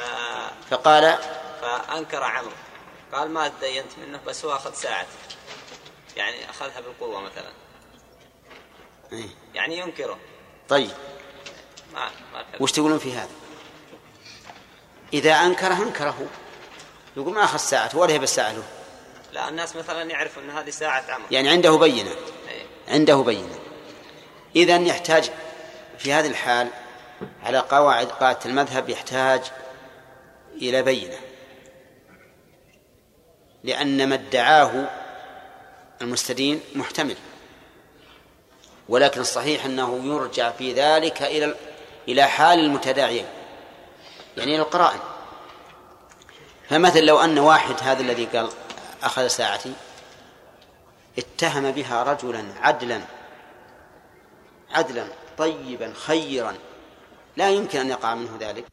فقال فأنكر عمرو. قال ما تدينت منه بس هو أخذ ساعته يعني أخذها بالقوة مثلا. إيه. يعني ينكره. طيب. ما ما. وش تقولون في هذا؟ إذا أنكره أنكره. يقول ما أخذ ساعته ولا هي بالساعة له؟ لا الناس مثلا يعرفوا أن هذه ساعة عمرو. يعني عنده بينة. إيه. عنده بينة. إذا يحتاج في هذه الحال على قواعد قاعدة المذهب يحتاج إلى بينة لأن ما ادعاه المستدين محتمل ولكن الصحيح أنه يرجع في ذلك إلى إلى حال المتداعيين يعني إلى القرائن. فمثلا لو أن واحد هذا الذي قال أخذ ساعتي اتهم بها رجلا عدلا عدلا طيبا خيرا. لا يمكن أن يقع منه ذلك.